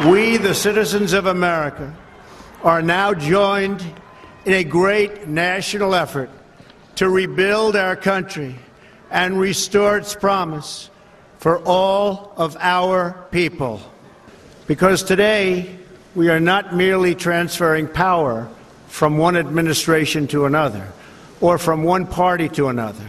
We, the citizens of America, are now joined in a great national effort to rebuild our country and restore its promise for all of our people. Because today, we are not merely transferring power from one administration to another or from one party to another,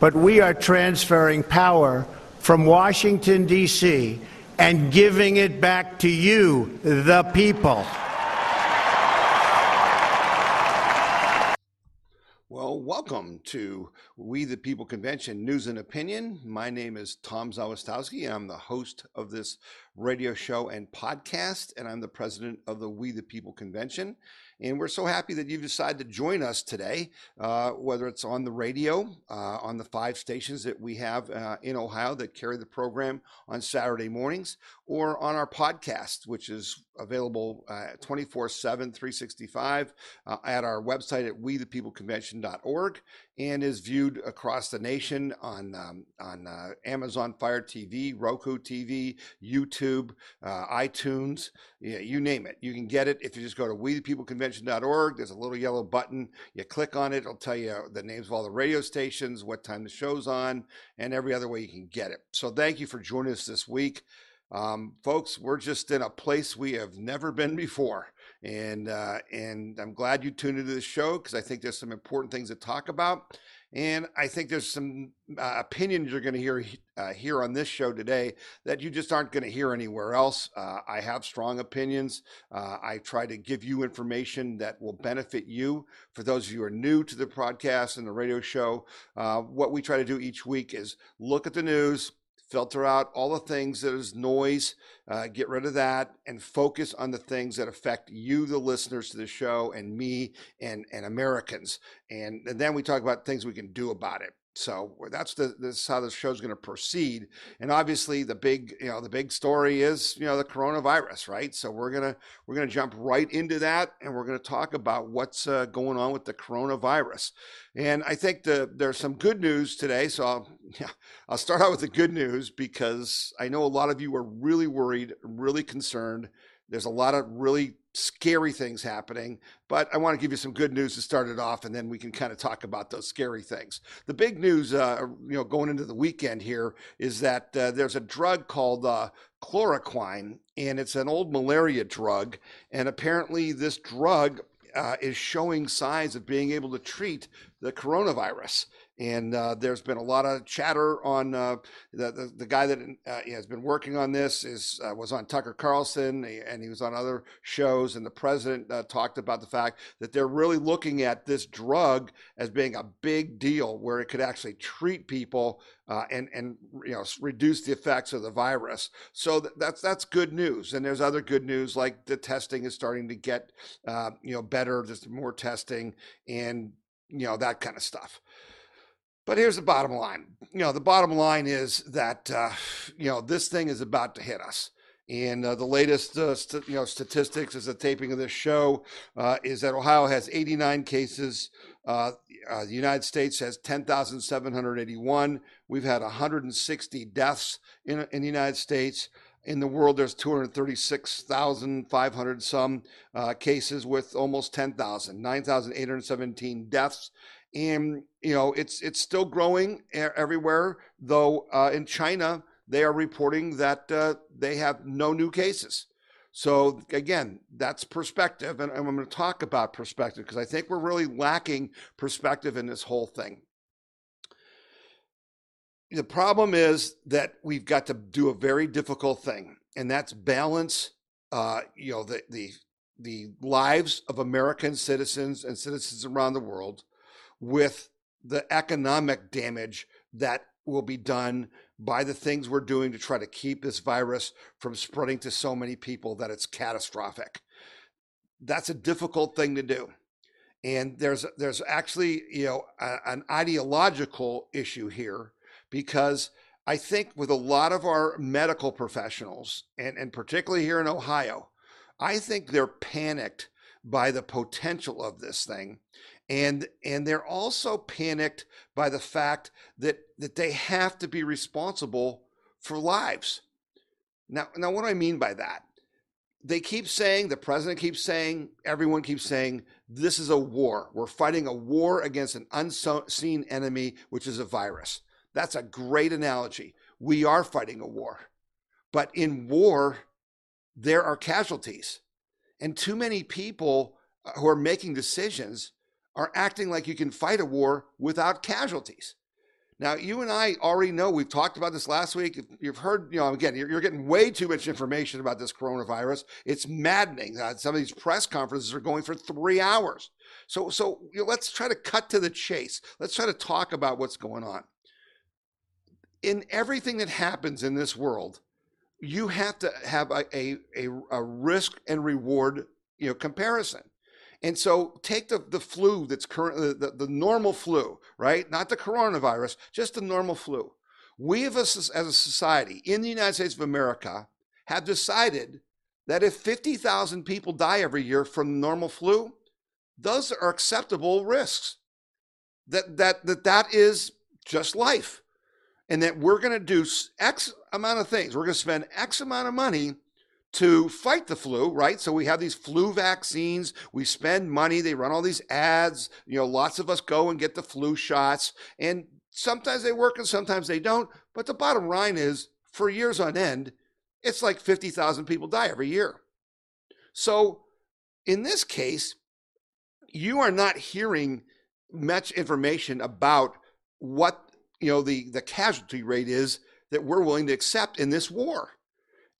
but we are transferring power from Washington, D.C., and giving it back to you, the people. Well, welcome to We the People Convention News and Opinion. My name is Tom Zawistowski, and I'm the host of this radio show and podcast, and I'm the president of the We the People Convention. And we're so happy that you've decided to join us today, uh, whether it's on the radio, uh, on the five stations that we have uh, in Ohio that carry the program on Saturday mornings, or on our podcast, which is available uh, 24 7, 365 uh, at our website at wethepeopleconvention.org and is viewed across the nation on um, on uh, Amazon Fire TV, Roku TV, YouTube, uh, iTunes, yeah, you name it. You can get it if you just go to wethepeopleconvention.org. There's a little yellow button. You click on it. It'll tell you the names of all the radio stations, what time the show's on, and every other way you can get it. So thank you for joining us this week. Um, folks, we're just in a place we have never been before. And, uh, and I'm glad you tuned into the show because I think there's some important things to talk about. And I think there's some uh, opinions you're going to hear uh, here on this show today that you just aren't going to hear anywhere else. Uh, I have strong opinions. Uh, I try to give you information that will benefit you. For those of you who are new to the podcast and the radio show, uh, what we try to do each week is look at the news, filter out all the things that is noise, uh, get rid of that, and focus on the things that affect you, the listeners to the show, and me and, and Americans. And, and then we talk about things we can do about it. So that's the this is how the show's going to proceed. And obviously, the big you know the big story is you know the coronavirus, right? So we're gonna we're gonna jump right into that, and we're gonna talk about what's uh, going on with the coronavirus. And I think the, there's some good news today. So I'll, yeah, I'll start out with the good news because I know a lot of you are really worried, really concerned. There's a lot of really scary things happening, but I want to give you some good news to start it off, and then we can kind of talk about those scary things. The big news, uh, you know, going into the weekend here is that uh, there's a drug called uh, chloroquine, and it's an old malaria drug, and apparently this drug uh, is showing signs of being able to treat the coronavirus. And uh, there's been a lot of chatter on uh, the, the, the guy that uh, has been working on this is uh, was on Tucker Carlson and he was on other shows. And the president uh, talked about the fact that they're really looking at this drug as being a big deal, where it could actually treat people uh, and and you know reduce the effects of the virus. So th- that's that's good news. And there's other good news like the testing is starting to get you know better. There's more testing and you know that kind of stuff. But here's the bottom line. You know, the bottom line is that uh, you know this thing is about to hit us. And uh, the latest, uh, st- you know, statistics as a taping of this show uh, is that Ohio has 89 cases. Uh, uh, the United States has 10,781. We've had 160 deaths in, in the United States. In the world, there's 236,500 some uh, cases with almost 10,000, 9,817 deaths and you know it's it's still growing everywhere. Though uh, in China, they are reporting that uh, they have no new cases. So again, that's perspective, and I'm going to talk about perspective because I think we're really lacking perspective in this whole thing. The problem is that we've got to do a very difficult thing, and that's balance. Uh, you know the the the lives of American citizens and citizens around the world with the economic damage that will be done by the things we're doing to try to keep this virus from spreading to so many people that it's catastrophic. That's a difficult thing to do. And there's there's actually, you know, a, an ideological issue here because I think with a lot of our medical professionals and, and particularly here in Ohio, I think they're panicked by the potential of this thing and and they're also panicked by the fact that that they have to be responsible for lives now now what do i mean by that they keep saying, the president keeps saying, everyone keeps saying, this is a war. We're fighting a war against an unseen enemy, which is a virus. That's a great analogy. We are fighting a war. But in war, there are casualties. And too many people uh, who are making decisions are acting like you can fight a war without casualties. Now, you and I already know, we've talked about this last week. You've heard, you know, again, you're, you're getting way too much information about this coronavirus. It's maddening. Uh, some of these press conferences are going for three hours. So, so you know, let's try to cut to the chase. Let's try to talk about what's going on. In everything that happens in this world, you have to have a, a, a, a risk and reward, you know, comparison. And so take the, the flu that's currently the, the normal flu, right? Not the coronavirus, just the normal flu. We as a, as a society in the United States of America have decided that if 50,000 people die every year from normal flu, those are acceptable risks. That that that that is just life. And that we're going to do X amount of things. We're going to spend X amount of money to fight the flu, right? So we have these flu vaccines. We spend money. They run all these ads. You know, lots of us go and get the flu shots. And sometimes they work and sometimes they don't. But the bottom line is for years on end, it's like 50,000 people die every year. So in this case, you are not hearing much information about what you know the, the casualty rate is that we're willing to accept in this war.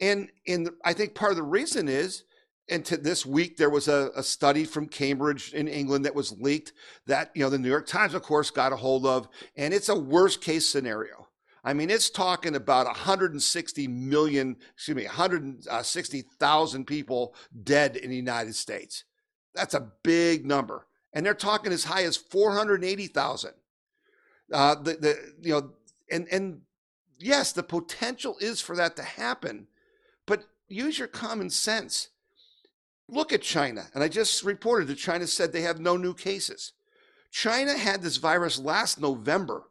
And and I think part of the reason is, and to this week there was a, a study from Cambridge in England that was leaked that you know the New York Times, of course, got a hold of, and it's a worst case scenario. I mean, it's talking about 160 million, excuse me, 160,000 people dead in the United States. That's a big number, and they're talking as high as 480,000. Uh, the the you know, and and yes, the potential is for that to happen, but use your common sense. Look at China. And I just reported that China said they have no new cases. China had this virus last November,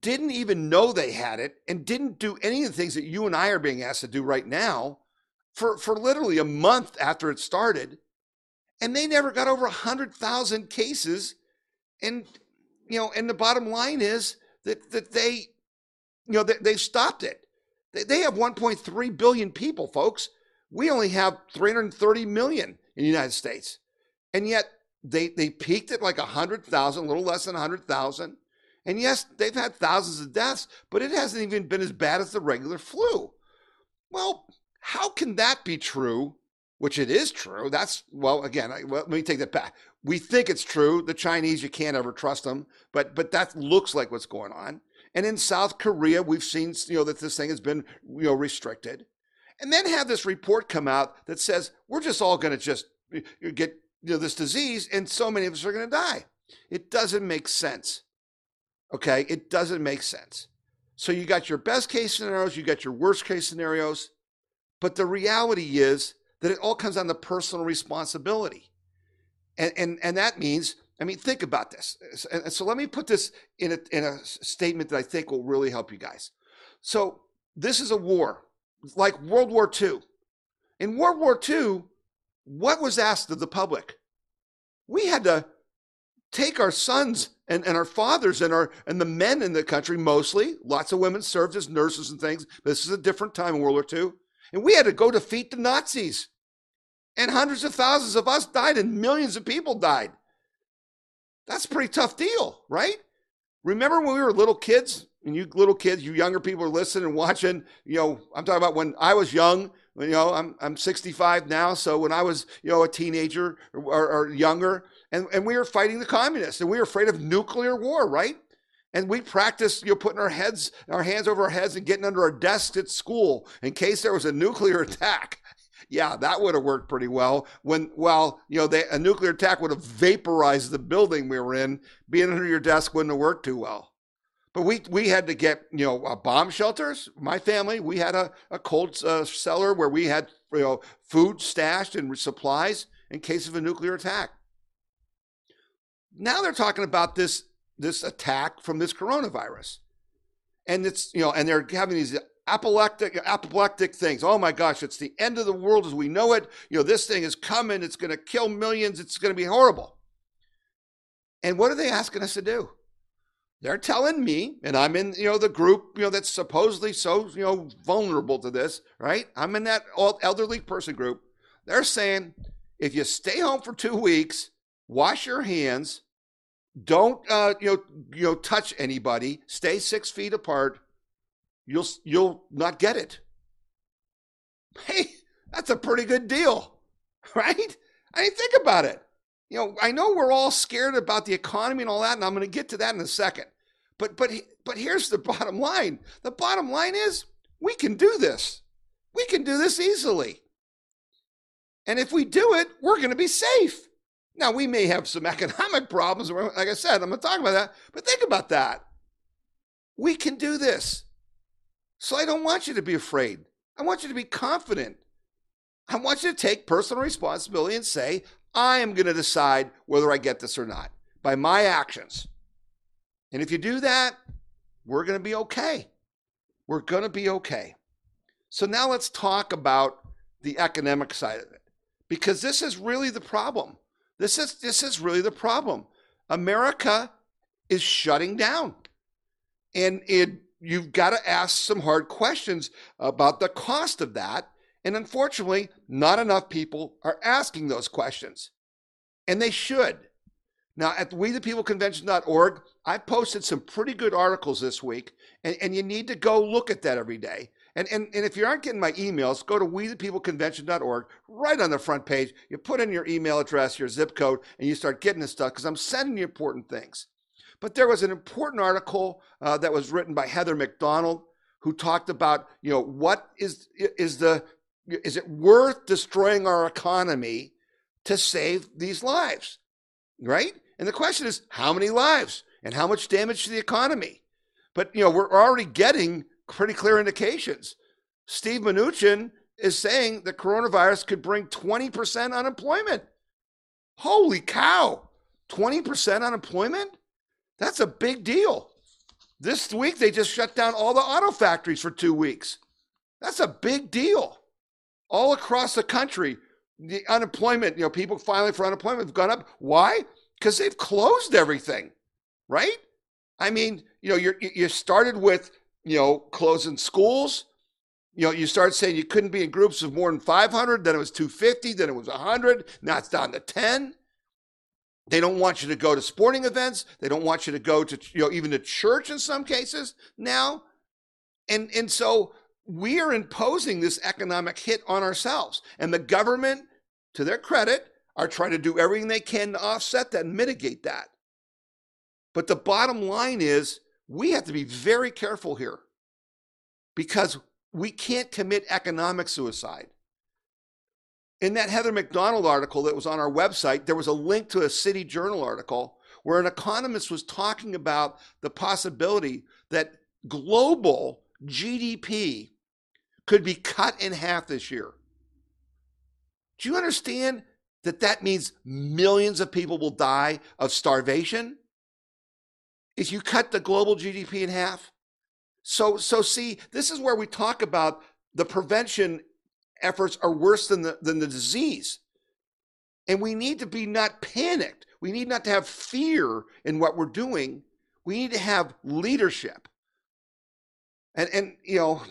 didn't even know they had it, and didn't do any of the things that you and I are being asked to do right now for, for literally a month after it started. And they never got over 100,000 cases. And, you know, and the bottom line is that, that they, you know, they, they've stopped it. They have 1.3 billion people, folks. We only have 330 million in the United States. And yet they, they peaked at like 100,000, a little less than 100,000. And yes, they've had thousands of deaths, but it hasn't even been as bad as the regular flu. Well, how can that be true? Which it is true. That's, well, again, I, well, let me take that back. We think it's true. The Chinese, you can't ever trust them, but, but that looks like what's going on. And in South Korea, we've seen you know that this thing has been you know restricted. And then have this report come out that says we're just all going to just get you know this disease and so many of us are going to die. It doesn't make sense. Okay? It doesn't make sense. So you got your best case scenarios, you got your worst case scenarios, but the reality is that it all comes down to personal responsibility. And, and, and that means I mean, think about this. And so let me put this in a, in a statement that I think will really help you guys. So this is a war, like World War II. In World War II, what was asked of the public? We had to take our sons and, and our fathers and our and the men in the country mostly. Lots of women served as nurses and things. This is a different time in World War II. And we had to go defeat the Nazis. And hundreds of thousands of us died, and millions of people died. That's a pretty tough deal, right? Remember when we were little kids, and you little kids, you younger people are listening and watching, you know, I'm talking about when I was young, you know, I'm, I'm 65 now. So when I was, you know, a teenager or, or, younger, and, and we were fighting the communists and we were afraid of nuclear war, right? And we practiced, you know, putting our heads, our hands over our heads and getting under our desks at school in case there was a nuclear attack yeah, that would have worked pretty well. When, well, you know, they, a nuclear attack would have vaporized the building we were in. Being under your desk wouldn't have worked too well. But we we had to get you know uh, bomb shelters. My family we had a a cold uh, cellar where we had you know food stashed and supplies in case of a nuclear attack. Now they're talking about this this attack from this coronavirus, and it's you know and they're having these apoplectic, apoplectic things. Oh my gosh, it's the end of the world as we know it. You know, this thing is coming. It's going to kill millions. It's going to be horrible. And what are they asking us to do? They're telling me, and I'm in, you know, the group, you know, that's supposedly so, you know, vulnerable to this, right? I'm in that elderly person group. They're saying if you stay home for two weeks, wash your hands, don't, uh, you know, you know, touch anybody, stay six feet apart, you'll you'll not get it. Hey, that's a pretty good deal, right? I mean, think about it you know, I know we're all scared about the economy and all that, and I'm going to get to that in a second. But but but here's the bottom line. The bottom line is we can do this. We can do this easily. And if we do it, we're going to be safe. Now, we may have some economic problems. Like I said, I'm going to talk about that. But think about that. We can do this. So I don't want you to be afraid. I want you to be confident. I want you to take personal responsibility and say, I am going to decide whether I get this or not by my actions. And if you do that, we're going to be okay. We're going to be okay. So now let's talk about the economic side of it because this is really the problem. This is this is really the problem. America is shutting down. And it you've got to ask some hard questions about the cost of that and unfortunately, not enough people are asking those questions. And they should. Now, at wethepeopleconvention.org, I posted some pretty good articles this week, and, and you need to go look at that every day. And, and, and if you aren't getting my emails, go to wethepeopleconvention.org. Right on the front page, you put in your email address, your zip code, and you start getting this stuff because I'm sending you important things. But there was an important article uh, that was written by Heather McDonald who talked about, you know, what is is the is it worth destroying our economy to save these lives? Right? And the question is, how many lives and how much damage to the economy? But you know, we're already getting pretty clear indications. Steve Mnuchin is saying the coronavirus could bring 20% unemployment. Holy cow! 20% unemployment? That's a big deal. This week they just shut down all the auto factories for two weeks. That's a big deal all across the country, the unemployment, you know, people filing for unemployment have gone up. Why? Because they've closed everything, right? I mean, you know, you you started with, you know, closing schools. You know, you started saying you couldn't be in groups of more than 500, then it was 250, then it was 100, now it's down to 10. They don't want you to go to sporting events. They don't want you to go to, you know, even to church in some cases now. And and so we are imposing this economic hit on ourselves. And the government, to their credit, are trying to do everything they can to offset that and mitigate that. But the bottom line is we have to be very careful here because we can't commit economic suicide. In that Heather McDonald article that was on our website, there was a link to a City Journal article where an economist was talking about the possibility that global GDP could be cut in half this year. Do you understand that that means millions of people will die of starvation? If you cut the global GDP in half? So, so see, this is where we talk about the prevention efforts are worse than the, than the disease. And we need to be not panicked. We need not to have fear in what we're doing. We need to have leadership. And, and you know,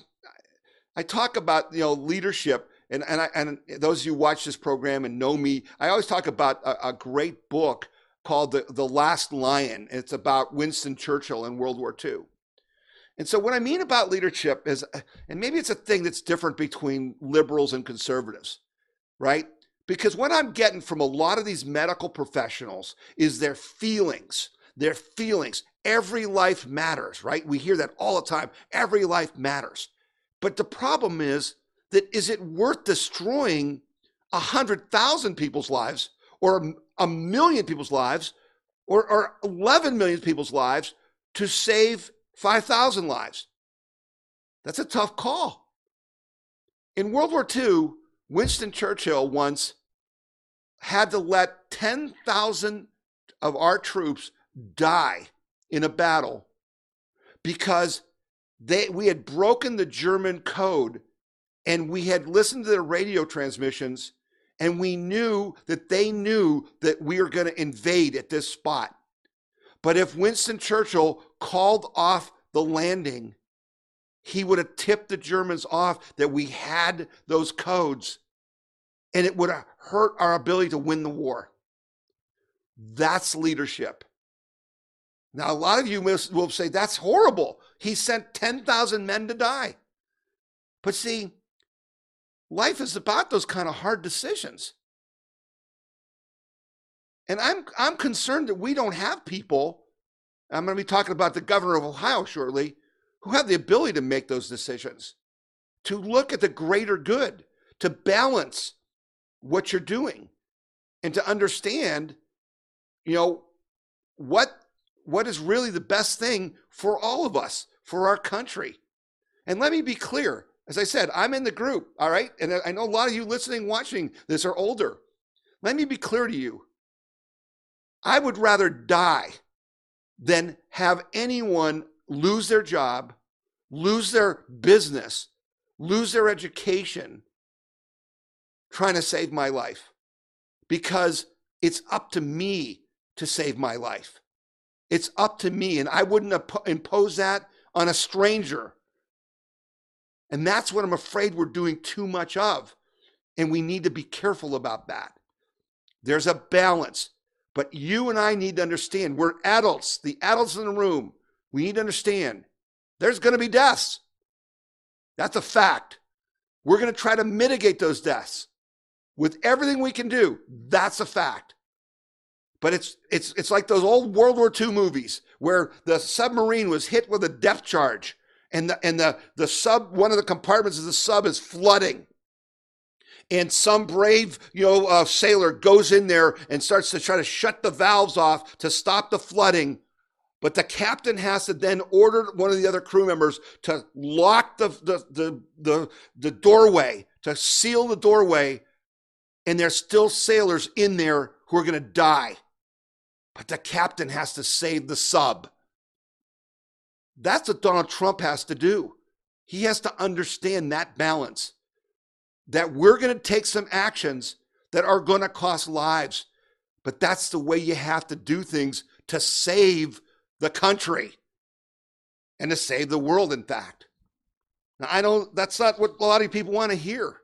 I talk about you know leadership, and and I, and those of you who watch this program and know me, I always talk about a, a great book called the the Last Lion. It's about Winston Churchill in World War II. And so what I mean about leadership is, uh, and maybe it's a thing that's different between liberals and conservatives, right? Because what I'm getting from a lot of these medical professionals is their feelings. Their feelings. Every life matters, right? We hear that all the time. Every life matters. But the problem is that is it worth destroying a hundred thousand people's lives or a million people's lives or, or 11 million people's lives to save 5,000 lives? That's a tough call. In World War II, Winston Churchill once had to let 10,000 of our troops die in a battle because They, we had broken the German code and we had listened to their radio transmissions and we knew that they knew that we were going to invade at this spot. But if Winston Churchill called off the landing, he would have tipped the Germans off that we had those codes and it would have hurt our ability to win the war. That's leadership. Now, a lot of you will say, that's horrible. He sent 10,000 men to die. But see, life is about those kind of hard decisions. And I'm, I'm concerned that we don't have people, I'm going to be talking about the governor of Ohio shortly, who have the ability to make those decisions, to look at the greater good, to balance what you're doing, and to understand, you know, what what is really the best thing for all of us, for our country. And let me be clear. As I said, I'm in the group, all right? And I know a lot of you listening, watching this are older. Let me be clear to you. I would rather die than have anyone lose their job, lose their business, lose their education trying to save my life because it's up to me to save my life. It's up to me, and I wouldn't impose that on a stranger. And that's what I'm afraid we're doing too much of. And we need to be careful about that. There's a balance. But you and I need to understand we're adults, the adults in the room. We need to understand there's going to be deaths. That's a fact. We're going to try to mitigate those deaths with everything we can do. That's a fact. But it's it's it's like those old World War II movies where the submarine was hit with a depth charge and the and the the sub one of the compartments of the sub is flooding. And some brave, you know, uh, sailor goes in there and starts to try to shut the valves off to stop the flooding. But the captain has to then order one of the other crew members to lock the, the, the, the, the doorway, to seal the doorway. And there's still sailors in there who are going to die but the captain has to save the sub. That's what Donald Trump has to do. He has to understand that balance that we're going to take some actions that are going to cost lives, but that's the way you have to do things to save the country and to save the world, in fact. Now, I know that's not what a lot of people want to hear,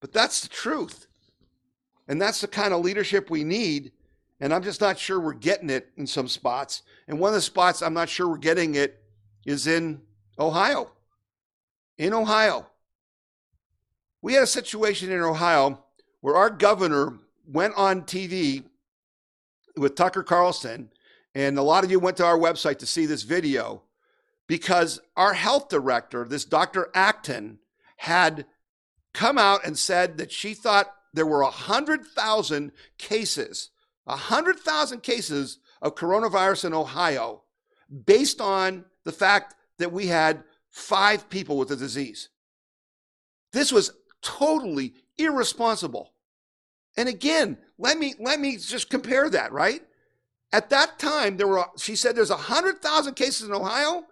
but that's the truth. And that's the kind of leadership we need and I'm just not sure we're getting it in some spots. And one of the spots I'm not sure we're getting it is in Ohio. In Ohio. We had a situation in Ohio where our governor went on TV with Tucker Carlson, and a lot of you went to our website to see this video because our health director, this Dr. Acton, had come out and said that she thought there were 100,000 cases 100,000 cases of coronavirus in Ohio based on the fact that we had five people with the disease. This was totally irresponsible. And again, let me let me just compare that, right? At that time, there were she said there's 100,000 cases in Ohio.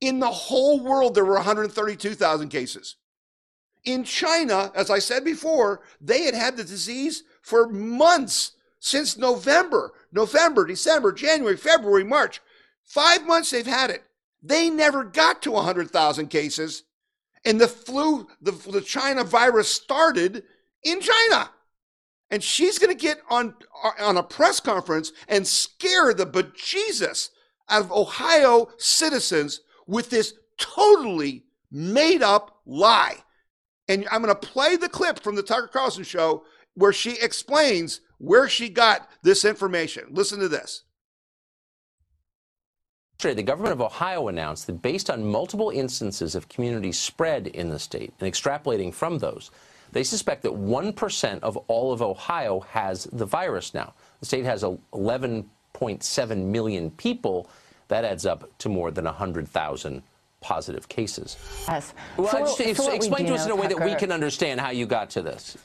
In the whole world, there were 132,000 cases. In China, as I said before, they had had the disease for months since November, November, December, January, February, March. Five months they've had it. They never got to 100,000 cases. And the flu, the, the China virus started in China. And she's going to get on, on a press conference and scare the bejesus out of Ohio citizens with this totally made up lie. And I'm going to play the clip from the Tucker Carlson show where she explains where she got this information. Listen to this. The government of Ohio announced that based on multiple instances of community spread in the state and extrapolating from those, they suspect that 1% of all of Ohio has the virus now. The state has 11.7 million people. That adds up to more than 100,000 positive cases. Yes. Well, so, just, so explain to us in a way Tucker, that we can understand how you got to this.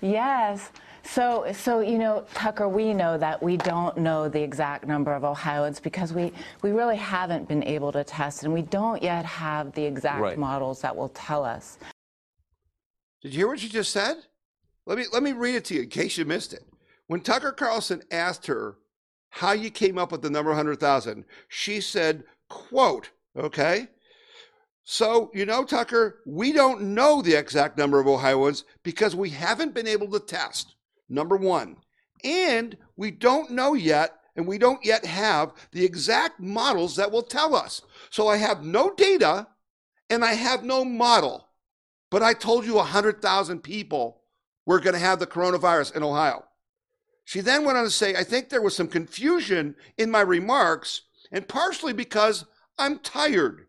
Yes. So, so you know, Tucker, we know that we don't know the exact number of Ohioans because we, we really haven't been able to test, and we don't yet have the exact right. models that will tell us. Did you hear what she just said? Let me let me read it to you in case you missed it. When Tucker Carlson asked her how you came up with the number 100,000, she said, quote, okay, so, you know, Tucker, we don't know the exact number of Ohioans because we haven't been able to test, number one. And we don't know yet, and we don't yet have the exact models that will tell us. So I have no data and I have no model. But I told you 100,000 people were going to have the coronavirus in Ohio. She then went on to say, I think there was some confusion in my remarks, and partially because I'm tired.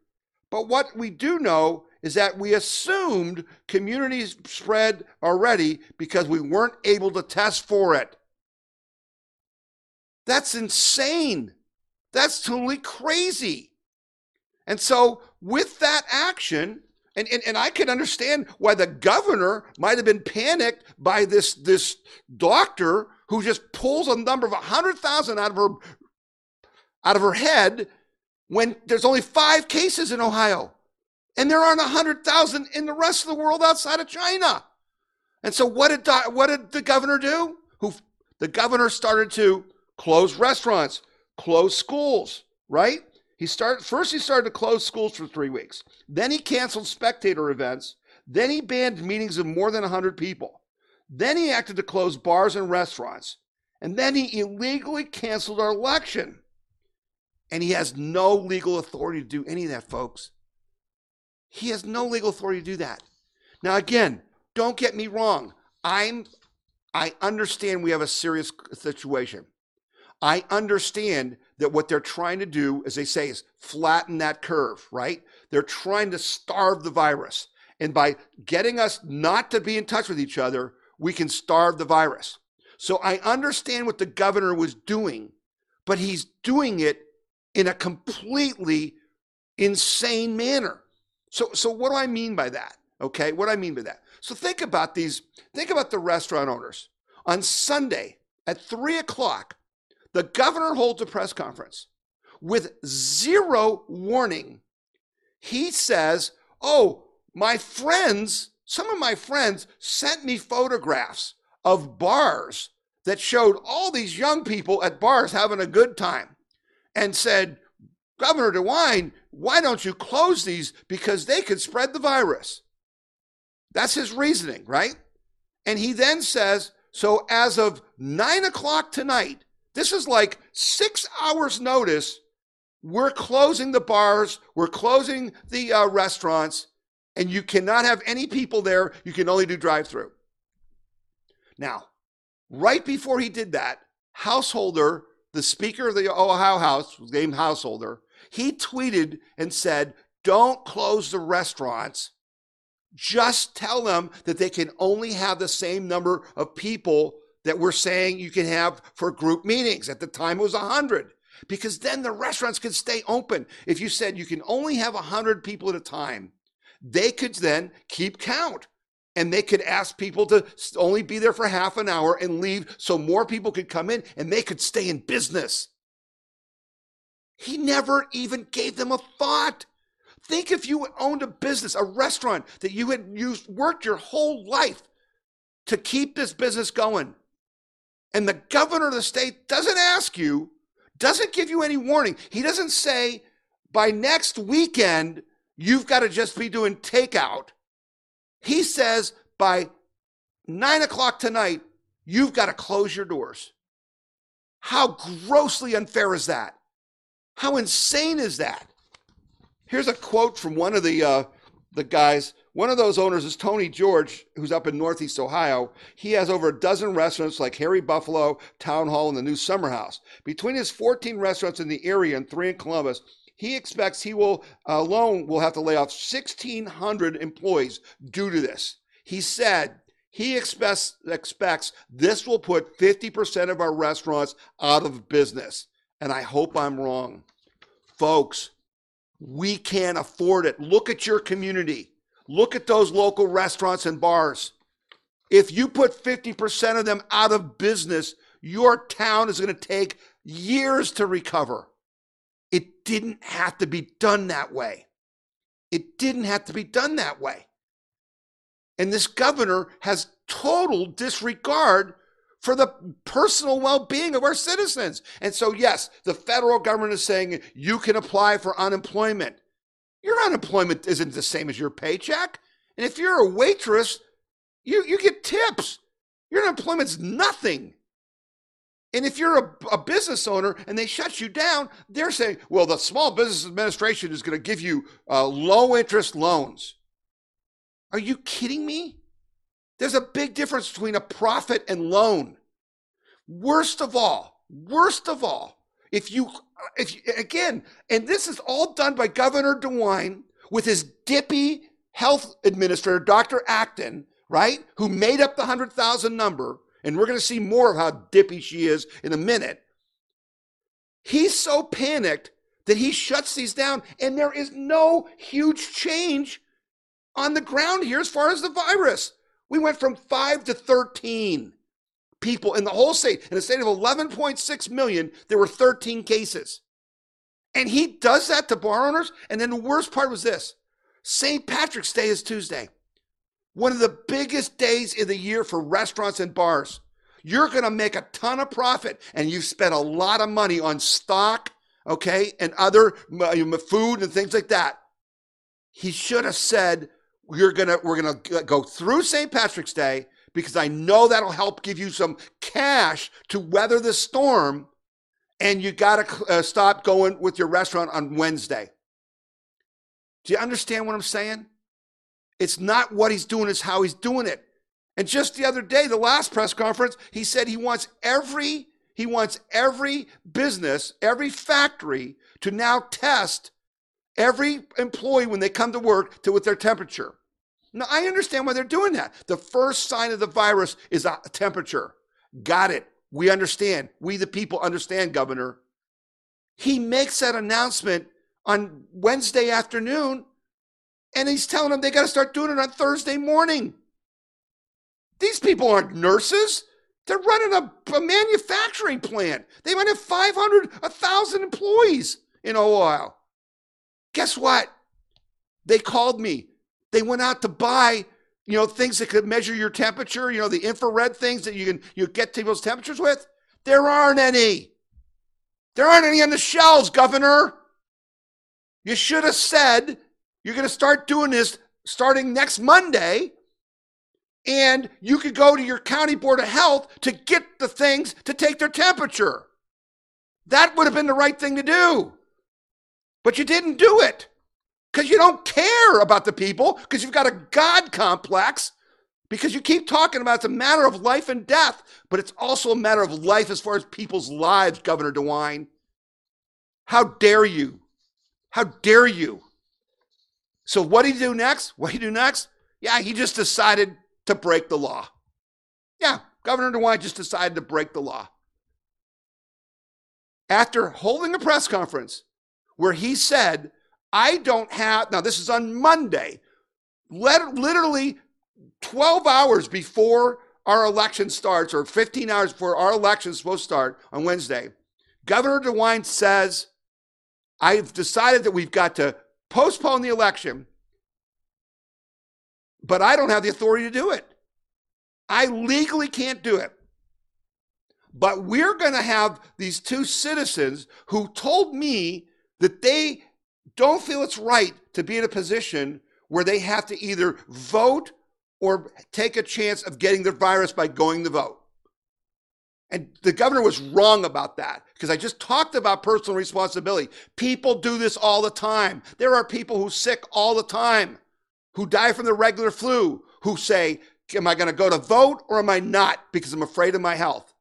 But what we do know is that we assumed communities spread already because we weren't able to test for it. That's insane. That's totally crazy. And so, with that action, and, and, and I can understand why the governor might have been panicked by this, this doctor who just pulls a number of 100,000 out of her out of her head when there's only five cases in Ohio and there aren't 100,000 in the rest of the world outside of China. And so what did what did the governor do? Who the governor started to close restaurants, close schools, right? He started first he started to close schools for 3 weeks. Then he canceled spectator events, then he banned meetings of more than 100 people. Then he acted to close bars and restaurants. And then he illegally canceled our election. And he has no legal authority to do any of that, folks. He has no legal authority to do that. Now, again, don't get me wrong. I'm I understand we have a serious situation. I understand that what they're trying to do, as they say, is flatten that curve, right? They're trying to starve the virus. And by getting us not to be in touch with each other, we can starve the virus. So I understand what the governor was doing, but he's doing it in a completely insane manner. So, so what do I mean by that? Okay, what do I mean by that? So think about these, think about the restaurant owners. On Sunday at three o'clock, the governor holds a press conference with zero warning. He says, Oh, my friends, some of my friends sent me photographs of bars that showed all these young people at bars having a good time and said, Governor DeWine, why don't you close these because they could spread the virus? That's his reasoning, right? And he then says, so as of nine o'clock tonight, this is like six hours' notice. We're closing the bars, we're closing the uh, restaurants, and you cannot have any people there. You can only do drive through. Now, right before he did that, Householder the Speaker of the Ohio House, named Householder, he tweeted and said, Don't close the restaurants. Just tell them that they can only have the same number of people that we're saying you can have for group meetings. At the time, it was 100 because then the restaurants could stay open. If you said you can only have 100 people at a time, they could then keep count and they could ask people to only be there for half an hour and leave so more people could come in and they could stay in business. He never even gave them a thought. Think if you owned a business, a restaurant that you had used, worked your whole life to keep this business going. And the governor of the state doesn't ask you, doesn't give you any warning. He doesn't say, by next weekend, you've got to just be doing takeout he says by nine o'clock tonight, you've got to close your doors. How grossly unfair is that? How insane is that? Here's a quote from one of the uh, the guys. One of those owners is Tony George, who's up in Northeast Ohio. He has over a dozen restaurants like Harry Buffalo, Town Hall, and the new Summer House. Between his 14 restaurants in the area and three in Columbus, he expects he will alone will have to lay off 1,600 employees due to this. He said he expects, expects this will put 50% of our restaurants out of business. And I hope I'm wrong. Folks, we can't afford it. Look at your community. Look at those local restaurants and bars. If you put 50% of them out of business, your town is going to take years to recover. It didn't have to be done that way. It didn't have to be done that way. And this governor has total disregard for the personal well being of our citizens. And so, yes, the federal government is saying you can apply for unemployment. Your unemployment isn't the same as your paycheck. And if you're a waitress, you, you get tips. Your unemployment's nothing. And if you're a, a, business owner and they shut you down, they're saying, well, the Small Business Administration is going to give you uh, low interest loans. Are you kidding me? There's a big difference between a profit and loan. Worst of all, worst of all, if you, if you, again, and this is all done by Governor DeWine with his dippy health administrator, Dr. Acton, right, who made up the 100,000 number and we're going to see more of how dippy she is in a minute. He's so panicked that he shuts these down, and there is no huge change on the ground here as far as the virus. We went from 5 to 13 people in the whole state. In a state of 11.6 million, there were 13 cases. And he does that to bar owners. And then the worst part was this St. Patrick's Day is Tuesday one of the biggest days in the year for restaurants and bars. You're going to make a ton of profit and you've spent a lot of money on stock, okay, and other uh, food and things like that. He should have said, "You're gonna, we're gonna go through St. Patrick's Day because I know that'll help give you some cash to weather the storm, and you got to uh, stop going with your restaurant on Wednesday." Do you understand what I'm saying? It's not what he's doing, it's how he's doing it. And just the other day, the last press conference, he said he wants every he wants every business, every factory to now test every employee when they come to work to with their temperature. Now I understand why they're doing that. The first sign of the virus is a temperature. Got it. We understand. We the people understand, governor. He makes that announcement on Wednesday afternoon and he's telling them they got to start doing it on Thursday morning. These people aren't nurses. They're running a, a manufacturing plant. They might have 500, 1,000 employees in Ohio. Guess what? They called me. They went out to buy, you know, things that could measure your temperature, you know, the infrared things that you can you get people's temperatures with. There aren't any. There aren't any on the shelves, Governor. You should have said you're going to start doing this starting next Monday. And you could go to your county board of health to get the things to take their temperature. That would have been the right thing to do. But you didn't do it because you don't care about the people because you've got a God complex because you keep talking about it's a matter of life and death, but it's also a matter of life as far as people's lives, Governor DeWine. How dare you? How dare you? So what did he do next? What did he do next? Yeah, he just decided to break the law. Yeah, Governor DeWine just decided to break the law. After holding a press conference where he said, I don't have, now this is on Monday, literally 12 hours before our election starts, or 15 hours before our election is supposed to start on Wednesday, Governor DeWine says, I've decided that we've got to postpone the election, but I don't have the authority to do it. I legally can't do it. But we're going to have these two citizens who told me that they don't feel it's right to be in a position where they have to either vote or take a chance of getting the virus by going to vote. And the governor was wrong about that because I just talked about personal responsibility. People do this all the time. There are people who sick all the time, who die from the regular flu, who say, Am I going to go to vote or am I not because I'm afraid of my health?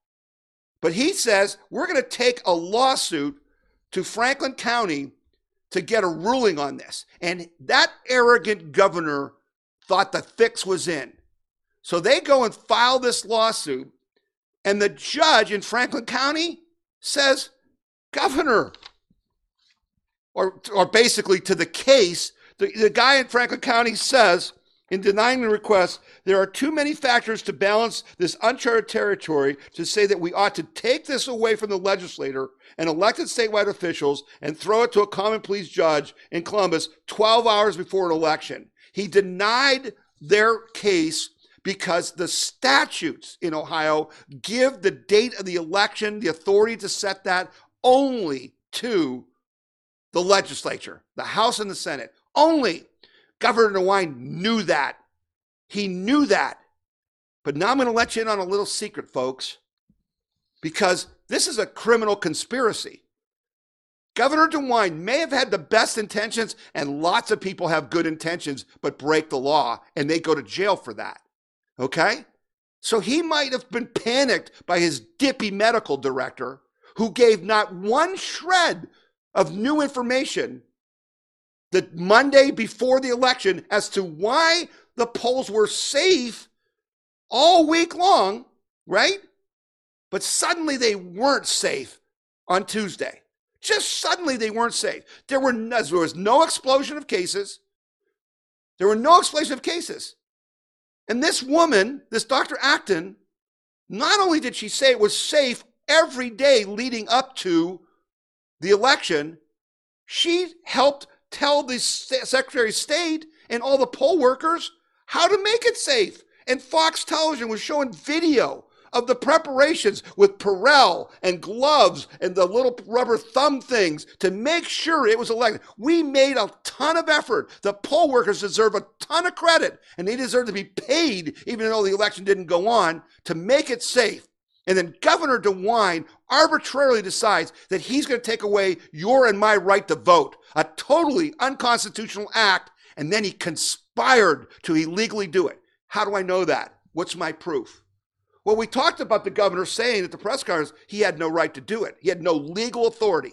But he says we're going to take a lawsuit to Franklin County to get a ruling on this. And that arrogant governor thought the fix was in. So they go and file this lawsuit and the judge in Franklin County says, Governor, or, or basically to the case, the, the guy in Franklin County says, in denying the request, there are too many factors to balance this uncharted territory to say that we ought to take this away from the legislator and elected statewide officials and throw it to a common pleas judge in Columbus 12 hours before an election. He denied their case because the statutes in Ohio give the date of the election, the authority to set that only to the legislature, the House and the Senate. Only. Governor DeWine knew that. He knew that. But now I'm going to let you in on a little secret, folks, because this is a criminal conspiracy. Governor DeWine may have had the best intentions, and lots of people have good intentions, but break the law, and they go to jail for that. Okay? So he might have been panicked by his dippy medical director, who gave not one shred of new information the Monday before the election as to why the polls were safe all week long, right? But suddenly they weren't safe on Tuesday. Just suddenly they weren't safe. There, were no, there was no explosion of cases. There were no explosion of cases. And this woman, this Dr. Acton, not only did she say it was safe every day leading up to the election, she helped tell the Secretary of State and all the poll workers how to make it safe. And Fox Television was showing video of the preparations with Purell and gloves and the little rubber thumb things to make sure it was elected. We made a ton of effort. The poll workers deserve a ton of credit and they deserve to be paid, even though the election didn't go on, to make it safe. And then Governor DeWine arbitrarily decides that he's going to take away your and my right to vote, a totally unconstitutional act, and then he conspired to illegally do it. How do I know that? What's my proof? Well, we talked about the governor saying at the press conference he had no right to do it. He had no legal authority.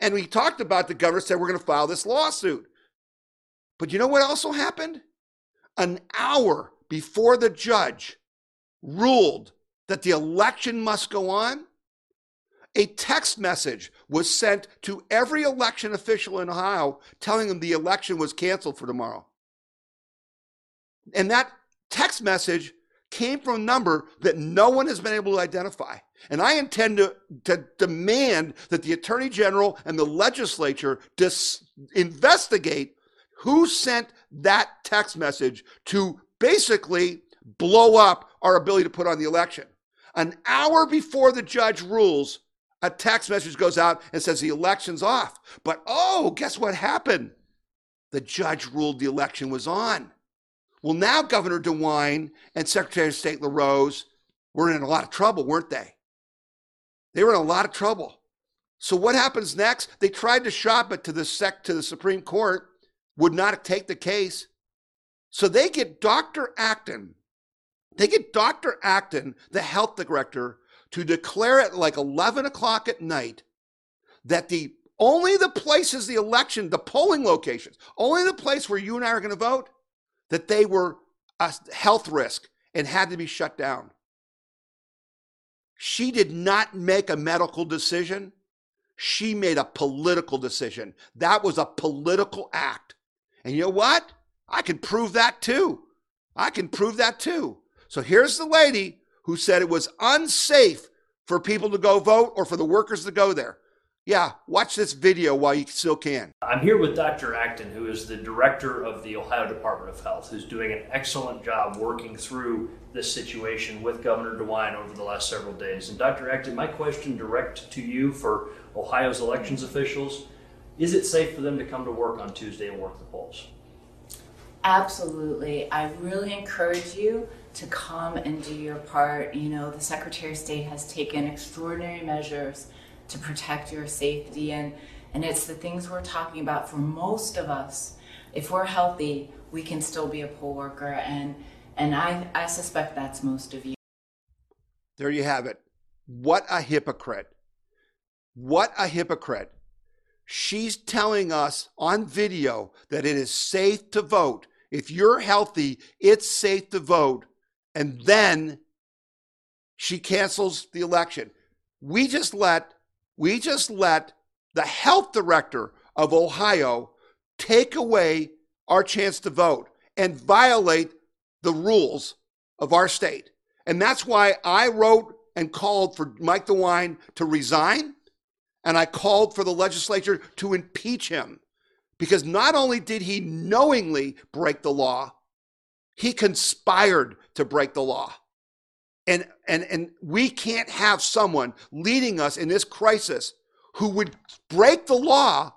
And we talked about the governor said we're going to file this lawsuit. But you know what also happened? An hour before the judge ruled that the election must go on, a text message was sent to every election official in Ohio telling them the election was canceled for tomorrow. And that text message came from a number that no one has been able to identify. And I intend to, to demand that the Attorney General and the legislature dis- investigate who sent that text message to basically blow up our ability to put on the election. An hour before the judge rules, a text message goes out and says the election's off. But oh, guess what happened? The judge ruled the election was on. Well, now Governor DeWine and Secretary of State LaRose were in a lot of trouble, weren't they? They were in a lot of trouble. So what happens next? They tried to shop it to the sec to the Supreme Court, would not take the case. So they get Dr. Acton, they get Dr. Acton, the health director, to declare at like 11 o'clock at night that the only the places the election, the polling locations, only the place where you and I are going to vote, that they were a health risk and had to be shut down. She did not make a medical decision. She made a political decision. That was a political act. And you know what? I can prove that too. I can prove that too. So here's the lady who said it was unsafe for people to go vote or for the workers to go there. Yeah, watch this video while you still can. I'm here with Dr. Acton, who is the director of the Ohio Department of Health, who's doing an excellent job working through this situation with Governor DeWine over the last several days. And Dr. Acton, my question direct to you for Ohio's elections officials is it safe for them to come to work on Tuesday and work the polls? Absolutely. I really encourage you to come and do your part. You know, the Secretary of State has taken extraordinary measures to protect your safety, and, and it's the things we're talking about for most of us. If we're healthy, we can still be a poll worker, and, and I, I suspect that's most of you. There you have it. What a hypocrite. What a hypocrite. She's telling us on video that it is safe to vote. If you're healthy, it's safe to vote and then she cancels the election. We just let we just let the health director of Ohio take away our chance to vote. and violate the rules of our state. And that's why I wrote and called for Mike DeWine to resign, and I called for the legislature to impeach him. Because not only did he knowingly break the law, he conspired to break the law. And, and, and we can't have someone leading us in this crisis who would break the law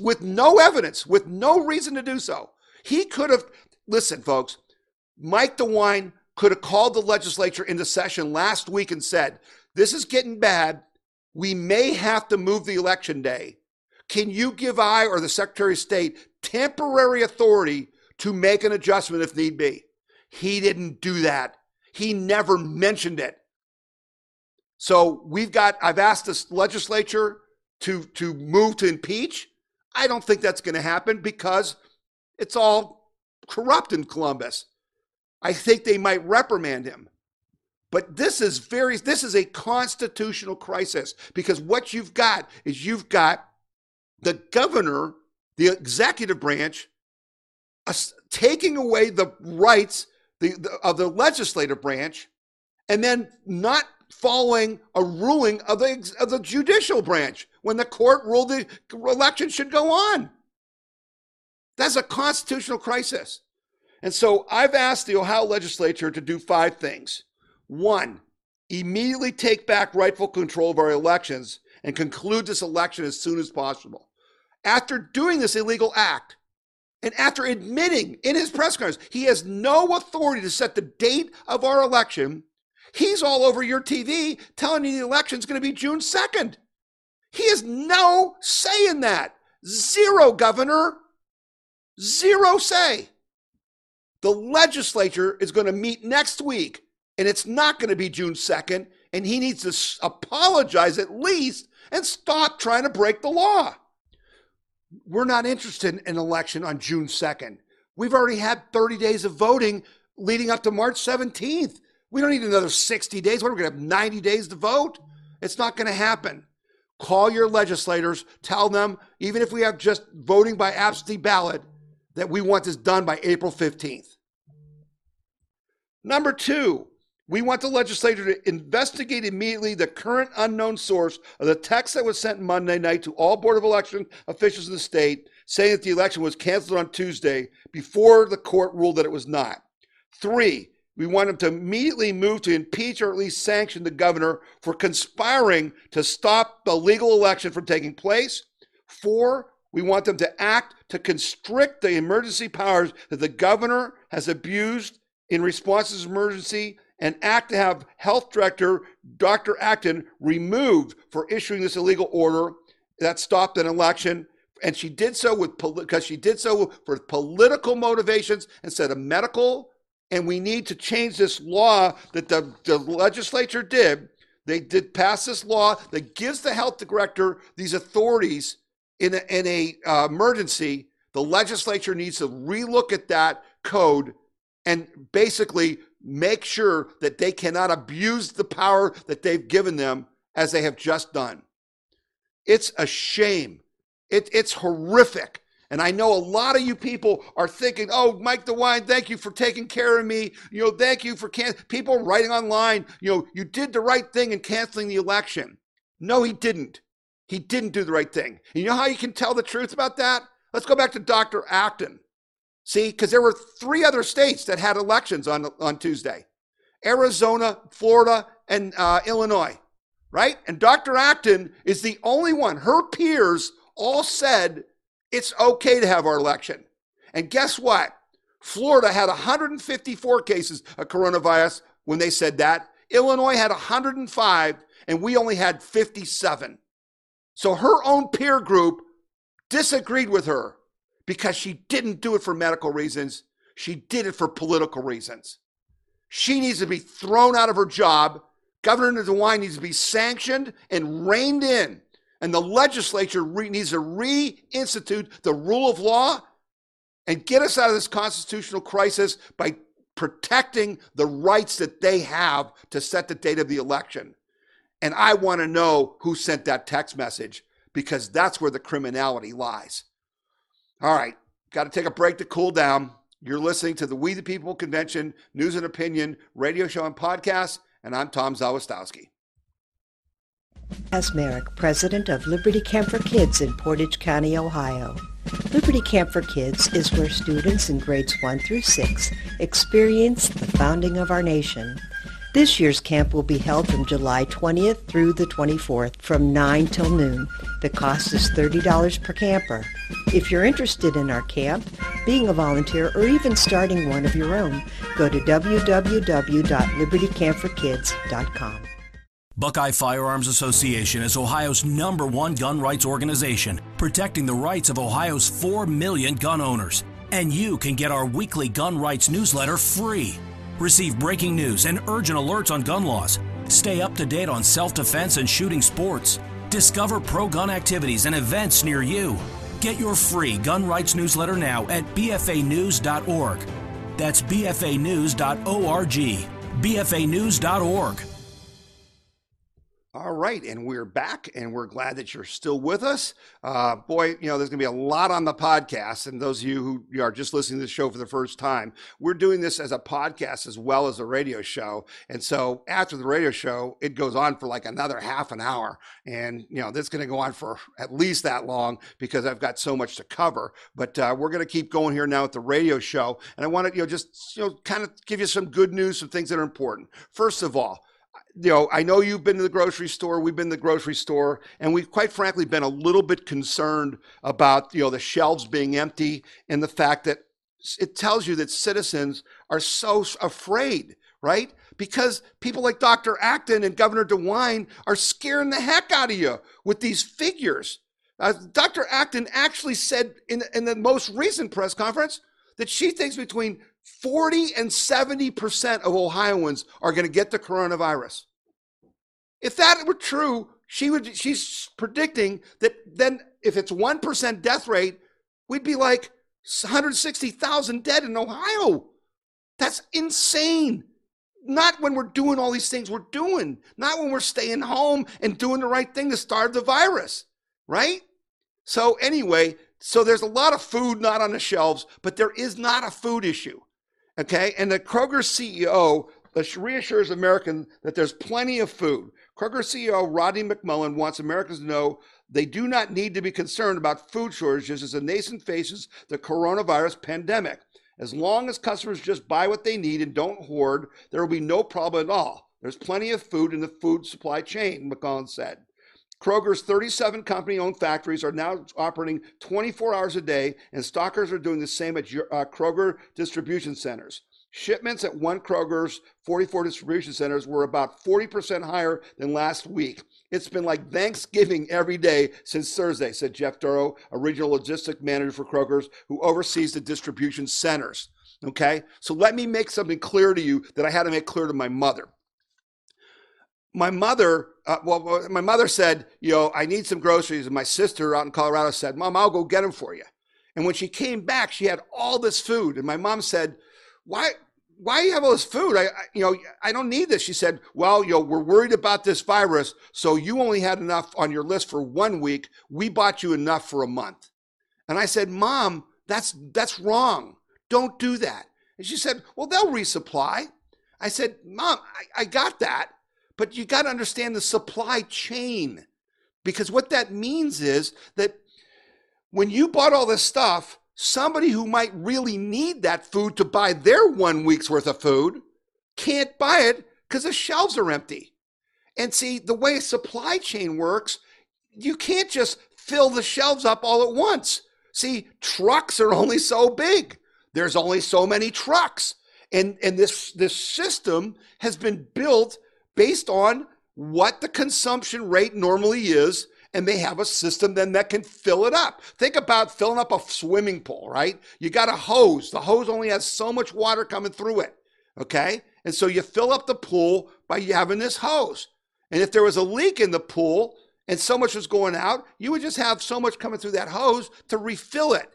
with no evidence, with no reason to do so. He could have, listen, folks, Mike DeWine could have called the legislature into session last week and said, This is getting bad. We may have to move the election day. Can you give I or the Secretary of State temporary authority to make an adjustment if need be? He didn't do that. He never mentioned it. So we've got, I've asked the legislature to, to move to impeach. I don't think that's going to happen because it's all corrupt in Columbus. I think they might reprimand him. But this is very, this is a constitutional crisis because what you've got is you've got the governor, the executive branch, taking away the rights the, the, of the legislative branch and then not following a ruling of the, of the judicial branch when the court ruled the election should go on. That's a constitutional crisis. And so I've asked the Ohio legislature to do five things. One, immediately take back rightful control of our elections and conclude this election as soon as possible. After doing this illegal act, and after admitting in his press conference he has no authority to set the date of our election, he's all over your TV telling you the election is going to be June 2nd. He has no say in that. Zero, Governor. Zero say. The legislature is going to meet next week, and it's not going to be June 2nd, and he needs to apologize at least and stop trying to break the law. We're not interested in an election on June 2nd. We've already had 30 days of voting leading up to March 17th. We don't need another 60 days. What are we going to have 90 days to vote? It's not going to happen. Call your legislators, tell them, even if we have just voting by absentee ballot, that we want this done by April 15th. Number two, we want the legislature to investigate immediately the current unknown source of the text that was sent Monday night to all Board of Election officials in the state saying that the election was canceled on Tuesday before the court ruled that it was not. Three, we want them to immediately move to impeach or at least sanction the governor for conspiring to stop the legal election from taking place. Four, we want them to act to constrict the emergency powers that the governor has abused in response to this emergency and act to have health director Dr. Acton removed for issuing this illegal order that stopped an election. And she did so with because she did so for political motivations instead of medical. And we need to change this law that the, the legislature did. They did pass this law that gives the health director these authorities in a, in a uh, emergency, the legislature needs to relook at that code and basically make sure that they cannot abuse the power that they've given them as they have just done. It's a shame. It, it's horrific. And I know a lot of you people are thinking, oh, Mike DeWine, thank you for taking care of me. You know, thank you for can people writing online, you know, you did the right thing in canceling the election. No, he didn't. He didn't do the right thing. And you know how you can tell the truth about that? Let's go back to Dr. Acton. See, because there were three other states that had elections on, on Tuesday Arizona, Florida, and uh, Illinois, right? And Dr. Acton is the only one. Her peers all said it's okay to have our election. And guess what? Florida had 154 cases of coronavirus when they said that. Illinois had 105, and we only had 57. So her own peer group disagreed with her because she didn't do it for medical reasons. She did it for political reasons. She needs to be thrown out of her job. Governor DeWine needs to be sanctioned and reined in. And the legislature re- needs to reinstitute the rule of law and get us out of this constitutional crisis by protecting the rights that they have to set the date of the election. And I want to know who sent that text message because that's where the criminality lies. All right, got to take a break to cool down. You're listening to the We the People Convention News and Opinion radio show and podcast, and I'm Tom Zawistowski. As Merrick, president of Liberty Camp for Kids in Portage County, Ohio. Liberty Camp for Kids is where students in grades 1 through 6 experience the founding of our nation. This year's camp will be held from July 20th through the 24th from 9 till noon. The cost is $30 per camper. If you're interested in our camp, being a volunteer, or even starting one of your own, go to www.libertycampforkids.com. Buckeye Firearms Association is Ohio's number one gun rights organization, protecting the rights of Ohio's 4 million gun owners. And you can get our weekly gun rights newsletter free. Receive breaking news and urgent alerts on gun laws. Stay up to date on self defense and shooting sports. Discover pro gun activities and events near you. Get your free gun rights newsletter now at bfanews.org. That's bfanews.org. bfanews.org. All right, and we're back, and we're glad that you're still with us. Uh, boy, you know, there's going to be a lot on the podcast, and those of you who are just listening to the show for the first time, we're doing this as a podcast as well as a radio show. And so after the radio show, it goes on for like another half an hour, and you know, that's going to go on for at least that long because I've got so much to cover. But uh, we're going to keep going here now with the radio show, and I want to, you know, just you know, kind of give you some good news, some things that are important. First of all you know, I know you've been to the grocery store. We've been to the grocery store, and we've quite frankly been a little bit concerned about you know the shelves being empty and the fact that it tells you that citizens are so afraid, right? Because people like Dr. Acton and Governor DeWine are scaring the heck out of you with these figures. Uh, Dr. Acton actually said in, in the most recent press conference that she thinks between 40 and 70% of Ohioans are going to get the coronavirus. If that were true, she would she's predicting that then if it's 1% death rate, we'd be like 160,000 dead in Ohio. That's insane. Not when we're doing all these things we're doing, not when we're staying home and doing the right thing to starve the virus, right? So, anyway, so there's a lot of food not on the shelves, but there is not a food issue. Okay. And the Kroger CEO reassures Americans that there's plenty of food. Kroger CEO Rodney McMullen wants Americans to know they do not need to be concerned about food shortages as the nation faces the coronavirus pandemic. As long as customers just buy what they need and don't hoard, there will be no problem at all. There's plenty of food in the food supply chain, McMullen said. Kroger's 37 company owned factories are now operating 24 hours a day, and stockers are doing the same at uh, Kroger distribution centers. Shipments at one Kroger's 44 distribution centers were about 40% higher than last week. It's been like Thanksgiving every day since Thursday, said Jeff Duro, a regional logistic manager for Kroger's, who oversees the distribution centers. Okay, so let me make something clear to you that I had to make clear to my mother my mother, uh, well, my mother said, you know, I need some groceries. And my sister out in Colorado said, Mom, I'll go get them for you. And when she came back, she had all this food. And my mom said, why, why do you have all this food? I, I, you know, I don't need this. She said, well, you know, we're worried about this virus. So you only had enough on your list for one week. We bought you enough for a month. And I said, mom, that's, that's wrong. Don't do that. And she said, well, they'll resupply. I said, mom, I, I got that. But you got to understand the supply chain because what that means is that when you bought all this stuff, somebody who might really need that food to buy their one week's worth of food can't buy it because the shelves are empty. And see, the way a supply chain works, you can't just fill the shelves up all at once. See, trucks are only so big. There's only so many trucks. And, and this, this system has been built based on what the consumption rate normally is and they have a system then that can fill it up. Think about filling up a swimming pool, right? You got a hose. The hose only has so much water coming through it, okay? And so you fill up the pool by having this hose. And if there was a leak in the pool and so much was going out, you would just have so much coming through that hose to refill it.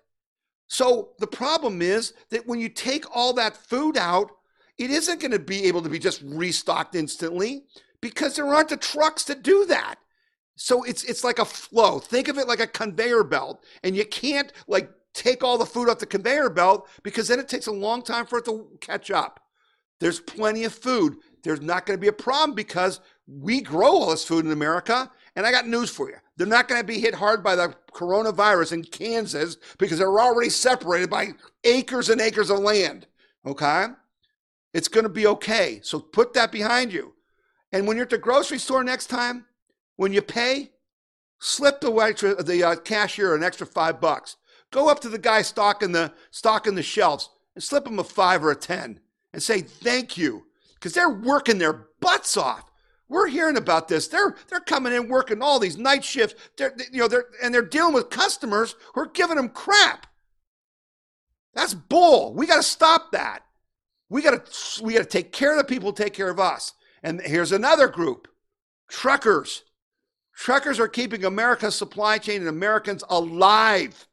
So the problem is that when you take all that food out, it isn't going to be able to be just restocked instantly because there aren't the trucks to do that. So it's it's like a flow. Think of it like a conveyor belt, and you can't like take all the food off the conveyor belt because then it takes a long time for it to catch up. There's plenty of food. There's not going to be a problem because we grow all this food in America. And I got news for you. They're not going to be hit hard by the coronavirus in Kansas because they're already separated by acres and acres of land. Okay? It's going to be okay. So put that behind you. And when you're at the grocery store next time, when you pay, slip the, the uh, cashier an extra five bucks. Go up to the guy stocking the stocking the shelves and slip him a five or a ten and say thank you because they're working their butts off. We're hearing about this. They're they're coming in working all these night shifts. They're you know they're and they're dealing with customers who are giving them crap. That's bull. We got to stop that. We got to we got to take care of the people, take care of us. And here's another group: truckers. Truckers are keeping America's supply chain and Americans alive.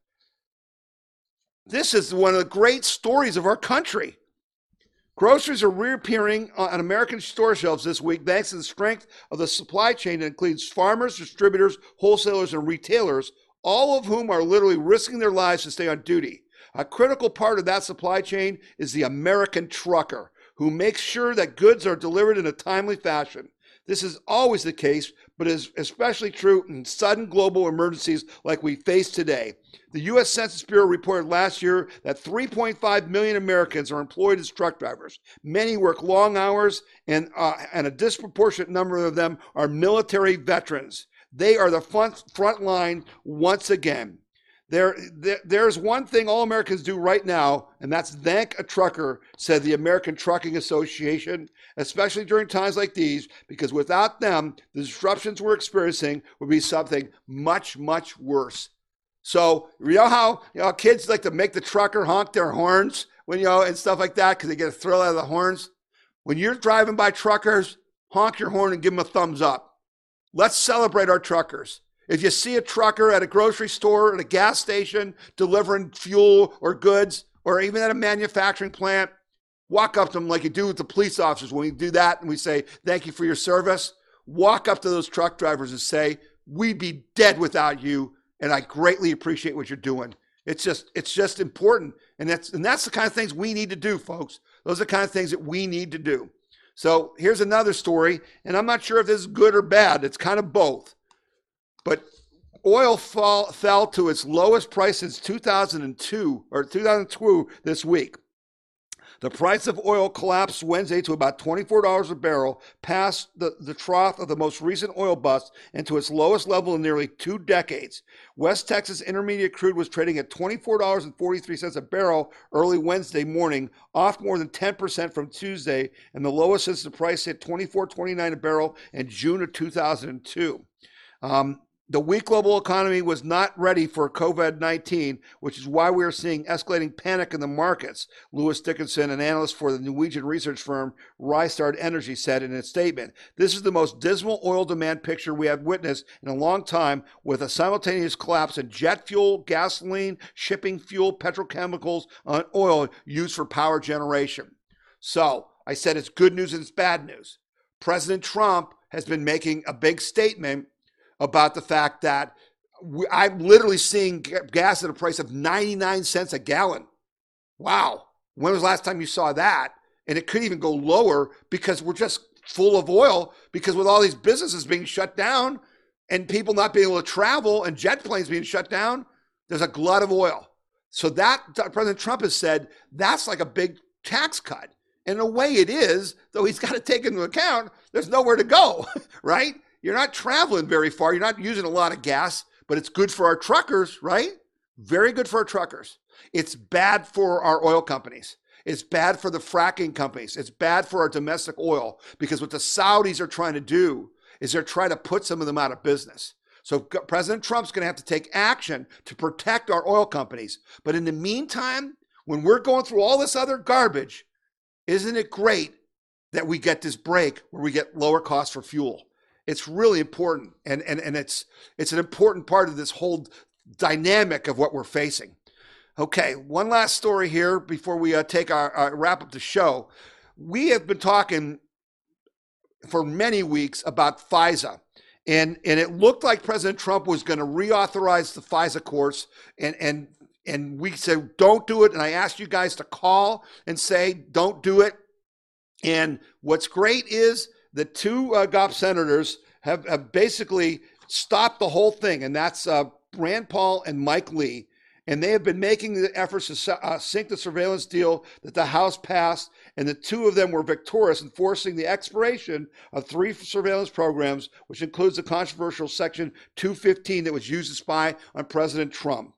This is one of the great stories of our country. Groceries are reappearing on American store shelves this week thanks to the strength of the supply chain that includes farmers, distributors, wholesalers, and retailers, all of whom are literally risking their lives to stay on duty. A critical part of that supply chain is the American trucker, who makes sure that goods are delivered in a timely fashion. This is always the case, but is especially true in sudden global emergencies like we face today. The U.S. Census Bureau reported last year that 3.5 million Americans are employed as truck drivers. Many work long hours, and, uh, and a disproportionate number of them are military veterans. They are the front, front line once again. There, there, there's one thing all Americans do right now, and that's thank a trucker, said the American Trucking Association, especially during times like these, because without them, the disruptions we're experiencing would be something much, much worse. So, you know how you know, kids like to make the trucker honk their horns when you know and stuff like that because they get a thrill out of the horns? When you're driving by truckers, honk your horn and give them a thumbs up. Let's celebrate our truckers. If you see a trucker at a grocery store, at a gas station, delivering fuel or goods, or even at a manufacturing plant, walk up to them like you do with the police officers when we do that and we say, Thank you for your service. Walk up to those truck drivers and say, We'd be dead without you, and I greatly appreciate what you're doing. It's just, it's just important. And that's and that's the kind of things we need to do, folks. Those are the kind of things that we need to do. So here's another story, and I'm not sure if this is good or bad. It's kind of both. But oil fall, fell to its lowest price since 2002 or 2002 this week. The price of oil collapsed Wednesday to about $24 a barrel, past the, the trough of the most recent oil bust and to its lowest level in nearly two decades. West Texas Intermediate crude was trading at $24.43 a barrel early Wednesday morning, off more than 10% from Tuesday, and the lowest since the price hit $24.29 a barrel in June of 2002. Um, the weak global economy was not ready for COVID 19, which is why we are seeing escalating panic in the markets, Lewis Dickinson, an analyst for the Norwegian research firm Rystad Energy, said in a statement. This is the most dismal oil demand picture we have witnessed in a long time, with a simultaneous collapse in jet fuel, gasoline, shipping fuel, petrochemicals, and oil used for power generation. So I said it's good news and it's bad news. President Trump has been making a big statement about the fact that we, I'm literally seeing gas at a price of 99 cents a gallon. Wow. When was the last time you saw that? And it could even go lower because we're just full of oil because with all these businesses being shut down and people not being able to travel and jet planes being shut down, there's a glut of oil. So that uh, President Trump has said that's like a big tax cut. And in a way it is, though he's got to take into account there's nowhere to go, right? You're not traveling very far. You're not using a lot of gas, but it's good for our truckers, right? Very good for our truckers. It's bad for our oil companies. It's bad for the fracking companies. It's bad for our domestic oil because what the Saudis are trying to do is they're trying to put some of them out of business. So President Trump's going to have to take action to protect our oil companies. But in the meantime, when we're going through all this other garbage, isn't it great that we get this break where we get lower costs for fuel? It's really important, and and and it's it's an important part of this whole dynamic of what we're facing. Okay, one last story here before we uh, take our uh, wrap up the show. We have been talking for many weeks about FISA. And, and it looked like President Trump was going to reauthorize the FISA course and, and and we said don't do it. And I asked you guys to call and say don't do it. And what's great is the two uh, GOP senators have, have basically stopped the whole thing, and that's uh, Rand Paul and Mike Lee. And they have been making the efforts to uh, sink the surveillance deal that the House passed. And the two of them were victorious in forcing the expiration of three surveillance programs, which includes the controversial Section 215 that was used to spy on President Trump.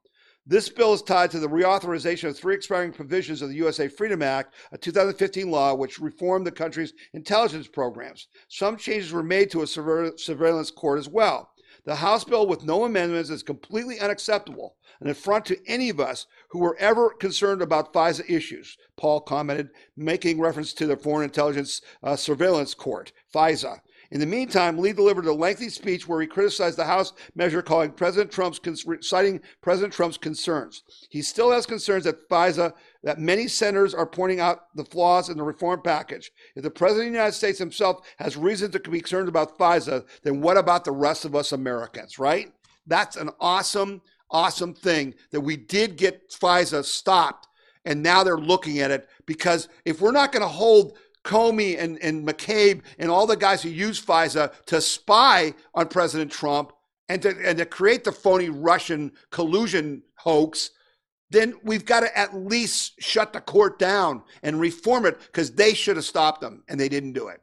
This bill is tied to the reauthorization of three expiring provisions of the USA Freedom Act, a 2015 law which reformed the country's intelligence programs. Some changes were made to a surveillance court as well. The House bill with no amendments is completely unacceptable, an affront to any of us who were ever concerned about FISA issues, Paul commented, making reference to the Foreign Intelligence uh, Surveillance Court, FISA. In the meantime, Lee delivered a lengthy speech where he criticized the House measure, calling President Trump's citing President Trump's concerns. He still has concerns that FISA that many senators are pointing out the flaws in the reform package. If the President of the United States himself has reason to be concerned about FISA, then what about the rest of us Americans, right? That's an awesome, awesome thing that we did get FISA stopped. And now they're looking at it because if we're not going to hold Comey and, and McCabe and all the guys who use FISA to spy on President Trump and to, and to create the phony Russian collusion hoax, then we've got to at least shut the court down and reform it because they should have stopped them and they didn't do it.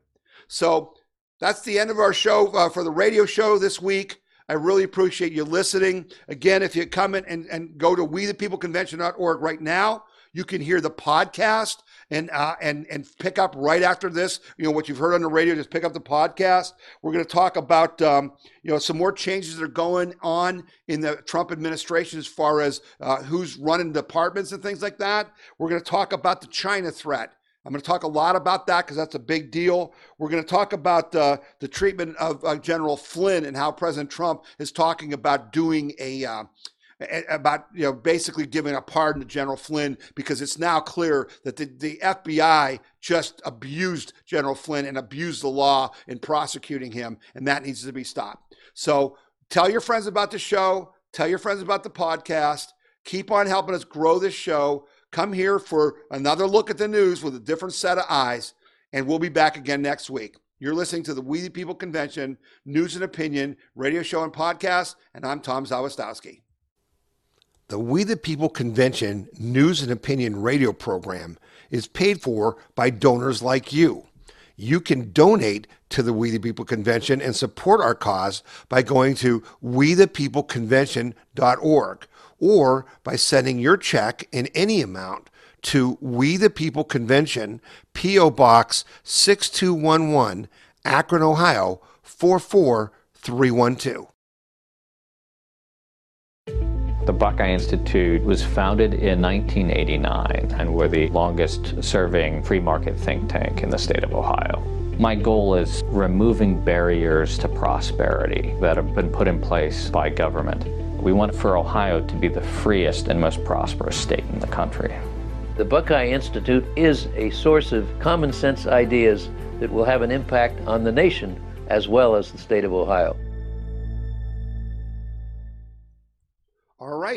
So that's the end of our show uh, for the radio show this week. I really appreciate you listening. Again, if you come in and, and go to wethepeopleconvention.org right now, you can hear the podcast and uh, and and pick up right after this. You know what you've heard on the radio. Just pick up the podcast. We're going to talk about um, you know some more changes that are going on in the Trump administration as far as uh, who's running departments and things like that. We're going to talk about the China threat. I'm going to talk a lot about that because that's a big deal. We're going to talk about uh, the treatment of uh, General Flynn and how President Trump is talking about doing a uh, about you know basically giving a pardon to General Flynn because it's now clear that the, the FBI just abused General Flynn and abused the law in prosecuting him, and that needs to be stopped. So tell your friends about the show. Tell your friends about the podcast. Keep on helping us grow this show. Come here for another look at the news with a different set of eyes, and we'll be back again next week. You're listening to the We the People Convention News and Opinion radio show and podcast, and I'm Tom Zawistowski. The We the People Convention news and opinion radio program is paid for by donors like you. You can donate to the We the People Convention and support our cause by going to wethepeopleconvention.org or by sending your check in any amount to We the People Convention, P.O. Box 6211, Akron, Ohio 44312. The Buckeye Institute was founded in 1989 and we're the longest serving free market think tank in the state of Ohio. My goal is removing barriers to prosperity that have been put in place by government. We want for Ohio to be the freest and most prosperous state in the country. The Buckeye Institute is a source of common sense ideas that will have an impact on the nation as well as the state of Ohio.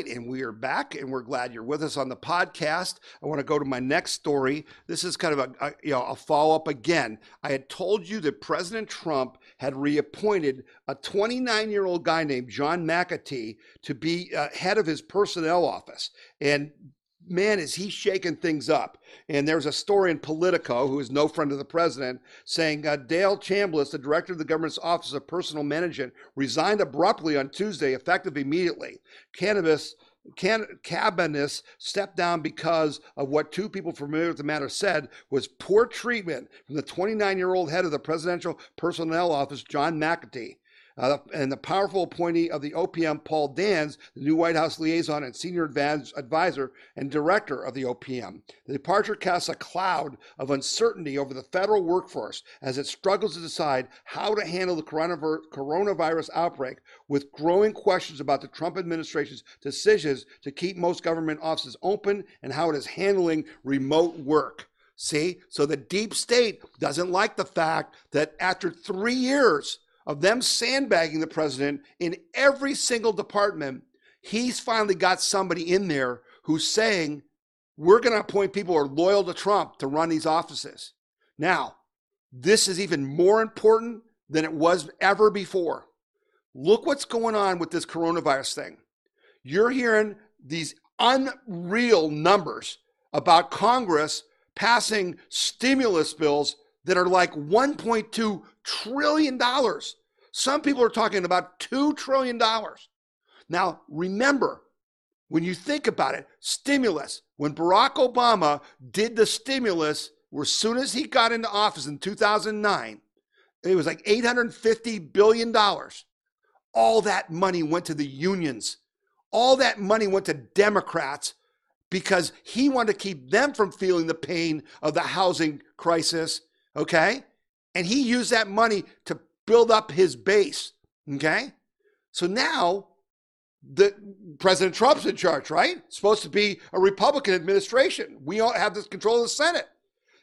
Right, and we are back, and we're glad you're with us on the podcast. I want to go to my next story. This is kind of a, a you know a follow up again. I had told you that President Trump had reappointed a 29 year old guy named John McEntee to be uh, head of his personnel office, and man, is he shaking things up. And there's a story in Politico, who is no friend of the president, saying uh, Dale Cabaniss, the director of the government's Office of Personnel Management, resigned abruptly on Tuesday, effective immediately. Cabaniss. Can, stepped down because of what two people familiar with the matter said was poor treatment from the 29 year old head of the Presidential Personnel Office, John McEntee. Uh, and the powerful appointee of the OPM, Paul Dans, the new White House liaison and senior advisor and director of the OPM. The departure casts a cloud of uncertainty over the federal workforce as it struggles to decide how to handle the coronavirus outbreak, with growing questions about the Trump administration's decisions to keep most government offices open and how it is handling remote work. See, so the deep state doesn't like the fact that after three years, of them sandbagging the president in every single department, he's finally got somebody in there who's saying we're going to appoint people who are loyal to Trump to run these offices. Now, this is even more important than it was ever before. Look what's going on with this coronavirus thing. You're hearing these unreal numbers about Congress passing stimulus bills that are like $1.2 trillion. Some people are talking about $2 trillion. Now, remember, when you think about it, stimulus, when Barack Obama did the stimulus, as soon as he got into office in 2009, it was like $850 billion. All that money went to the unions. All that money went to Democrats because he wanted to keep them from feeling the pain of the housing crisis. Okay. And he used that money to build up his base. Okay. So now the President Trump's in charge, right? It's supposed to be a Republican administration. We all have this control of the Senate.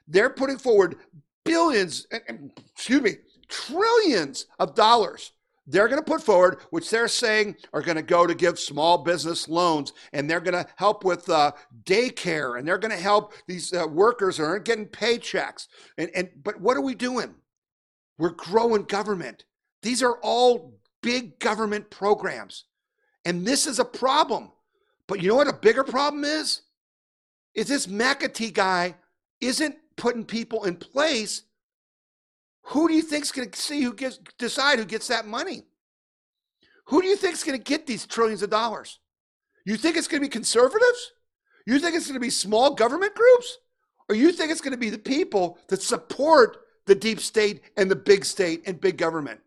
They're putting forward billions, excuse me, trillions of dollars they're going to put forward, which they're saying are going to go to give small business loans, and they're going to help with uh, daycare, and they're going to help these uh, workers who aren't getting paychecks. And, and but what are we doing? We're growing government. These are all big government programs, and this is a problem. But you know what a bigger problem is? Is this McEntee guy isn't putting people in place who do you think's going to see who gets decide who gets that money? Who do you think's going to get these trillions of dollars? You think it's going to be conservatives? You think it's going to be small government groups? Or you think it's going to be the people that support the deep state and the big state and big government?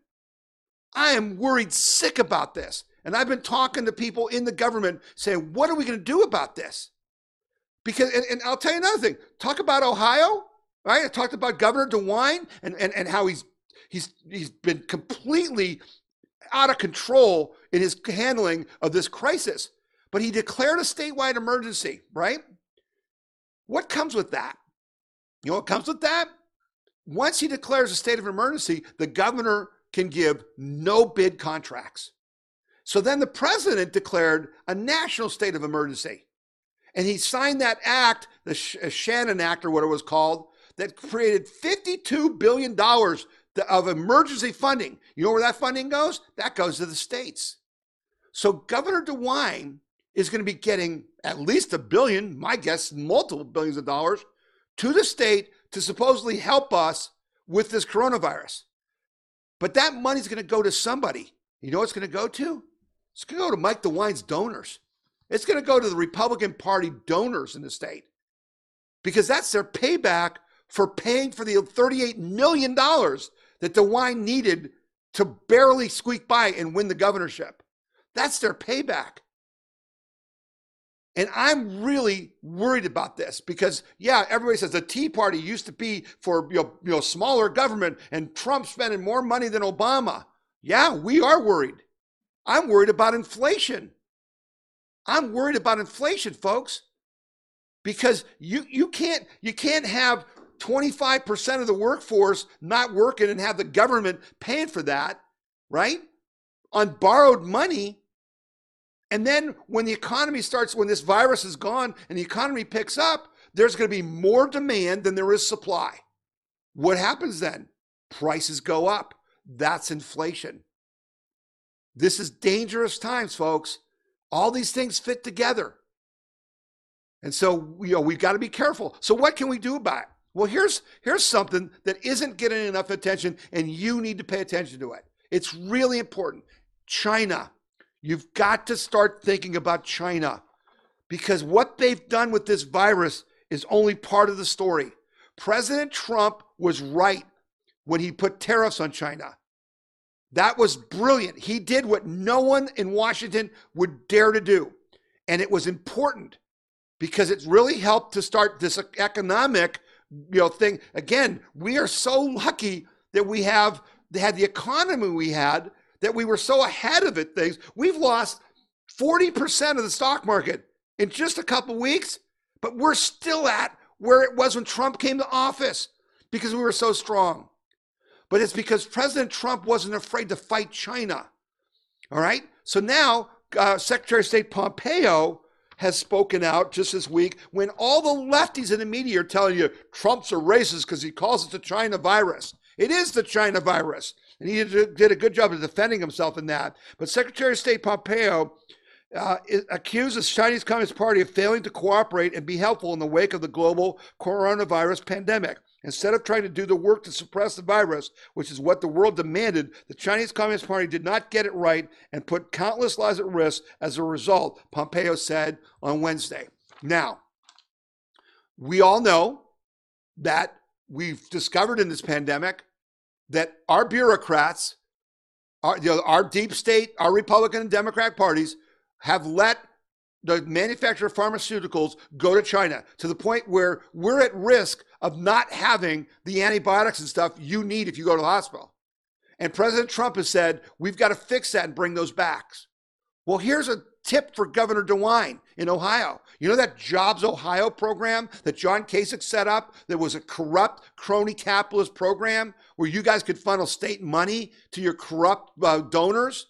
I am worried sick about this. And I've been talking to people in the government saying, what are we going to do about this? Because, and, and I'll tell you another thing talk about Ohio. Right? I talked about Governor DeWine and, and, and how he's he's he's been completely out of control in his handling of this crisis. But he declared a statewide emergency, right? What comes with that? You know what comes with that? Once he declares a state of emergency, the governor can give no bid contracts. So then the president declared a national state of emergency. And he signed that act, the uh, Shannon Act or what it was called, that created $52 billion of emergency funding. You know where that funding goes? That goes to the states. So Governor DeWine is going to be getting at least a billion, my guess, multiple billions of dollars to the state to supposedly help us with this coronavirus. But that money's going to go to somebody. You know what it's going to go to? It's going to go to Mike DeWine's donors. It's going to go to the Republican Party donors in the state because that's their payback for paying for the $38 million that DeWine needed to barely squeak by and win the governorship. That's their payback. And I'm really worried about this because, yeah, everybody says the Tea Party used to be for you know, you know smaller government and Trump spending more money than Obama. Yeah, we are worried. I'm worried about inflation. I'm worried about inflation, folks, because you you can't you can't have 25% of the workforce not working and have the government paying for that, right? On borrowed money. And then when the economy starts, when this virus is gone and the economy picks up, there's going to be more demand than there is supply. What happens then? Prices go up. That's inflation. This is dangerous times, folks. All these things fit together. And so, you know, we've got to be careful. So, what can we do about it? Well, here's here's something that isn't getting enough attention and you need to pay attention to it. It's really important. China. You've got to start thinking about China because what they've done with this virus is only part of the story. President Trump was right when he put tariffs on China. That was brilliant. He did what no one in Washington would dare to do. And it was important because it really helped to start this economic you know thing again we are so lucky that we have had the economy we had that we were so ahead of it things we've lost 40% of the stock market in just a couple weeks but we're still at where it was when Trump came to office because we were so strong but it's because President Trump wasn't afraid to fight China all right so now uh, Secretary of State Pompeo has spoken out just this week when all the lefties in the media are telling you Trump's a racist because he calls it the China virus. It is the China virus. And he did a good job of defending himself in that. But Secretary of State Pompeo uh, accused the Chinese Communist Party of failing to cooperate and be helpful in the wake of the global coronavirus pandemic. Instead of trying to do the work to suppress the virus, which is what the world demanded, the Chinese Communist Party did not get it right and put countless lives at risk as a result, Pompeo said on Wednesday. Now, we all know that we've discovered in this pandemic that our bureaucrats, our, you know, our deep state, our Republican and Democrat parties have let the manufacturer of pharmaceuticals go to China to the point where we're at risk of not having the antibiotics and stuff you need if you go to the hospital. And President Trump has said, we've got to fix that and bring those back. Well, here's a tip for Governor DeWine in Ohio. You know that Jobs Ohio program that John Kasich set up that was a corrupt crony capitalist program where you guys could funnel state money to your corrupt uh, donors?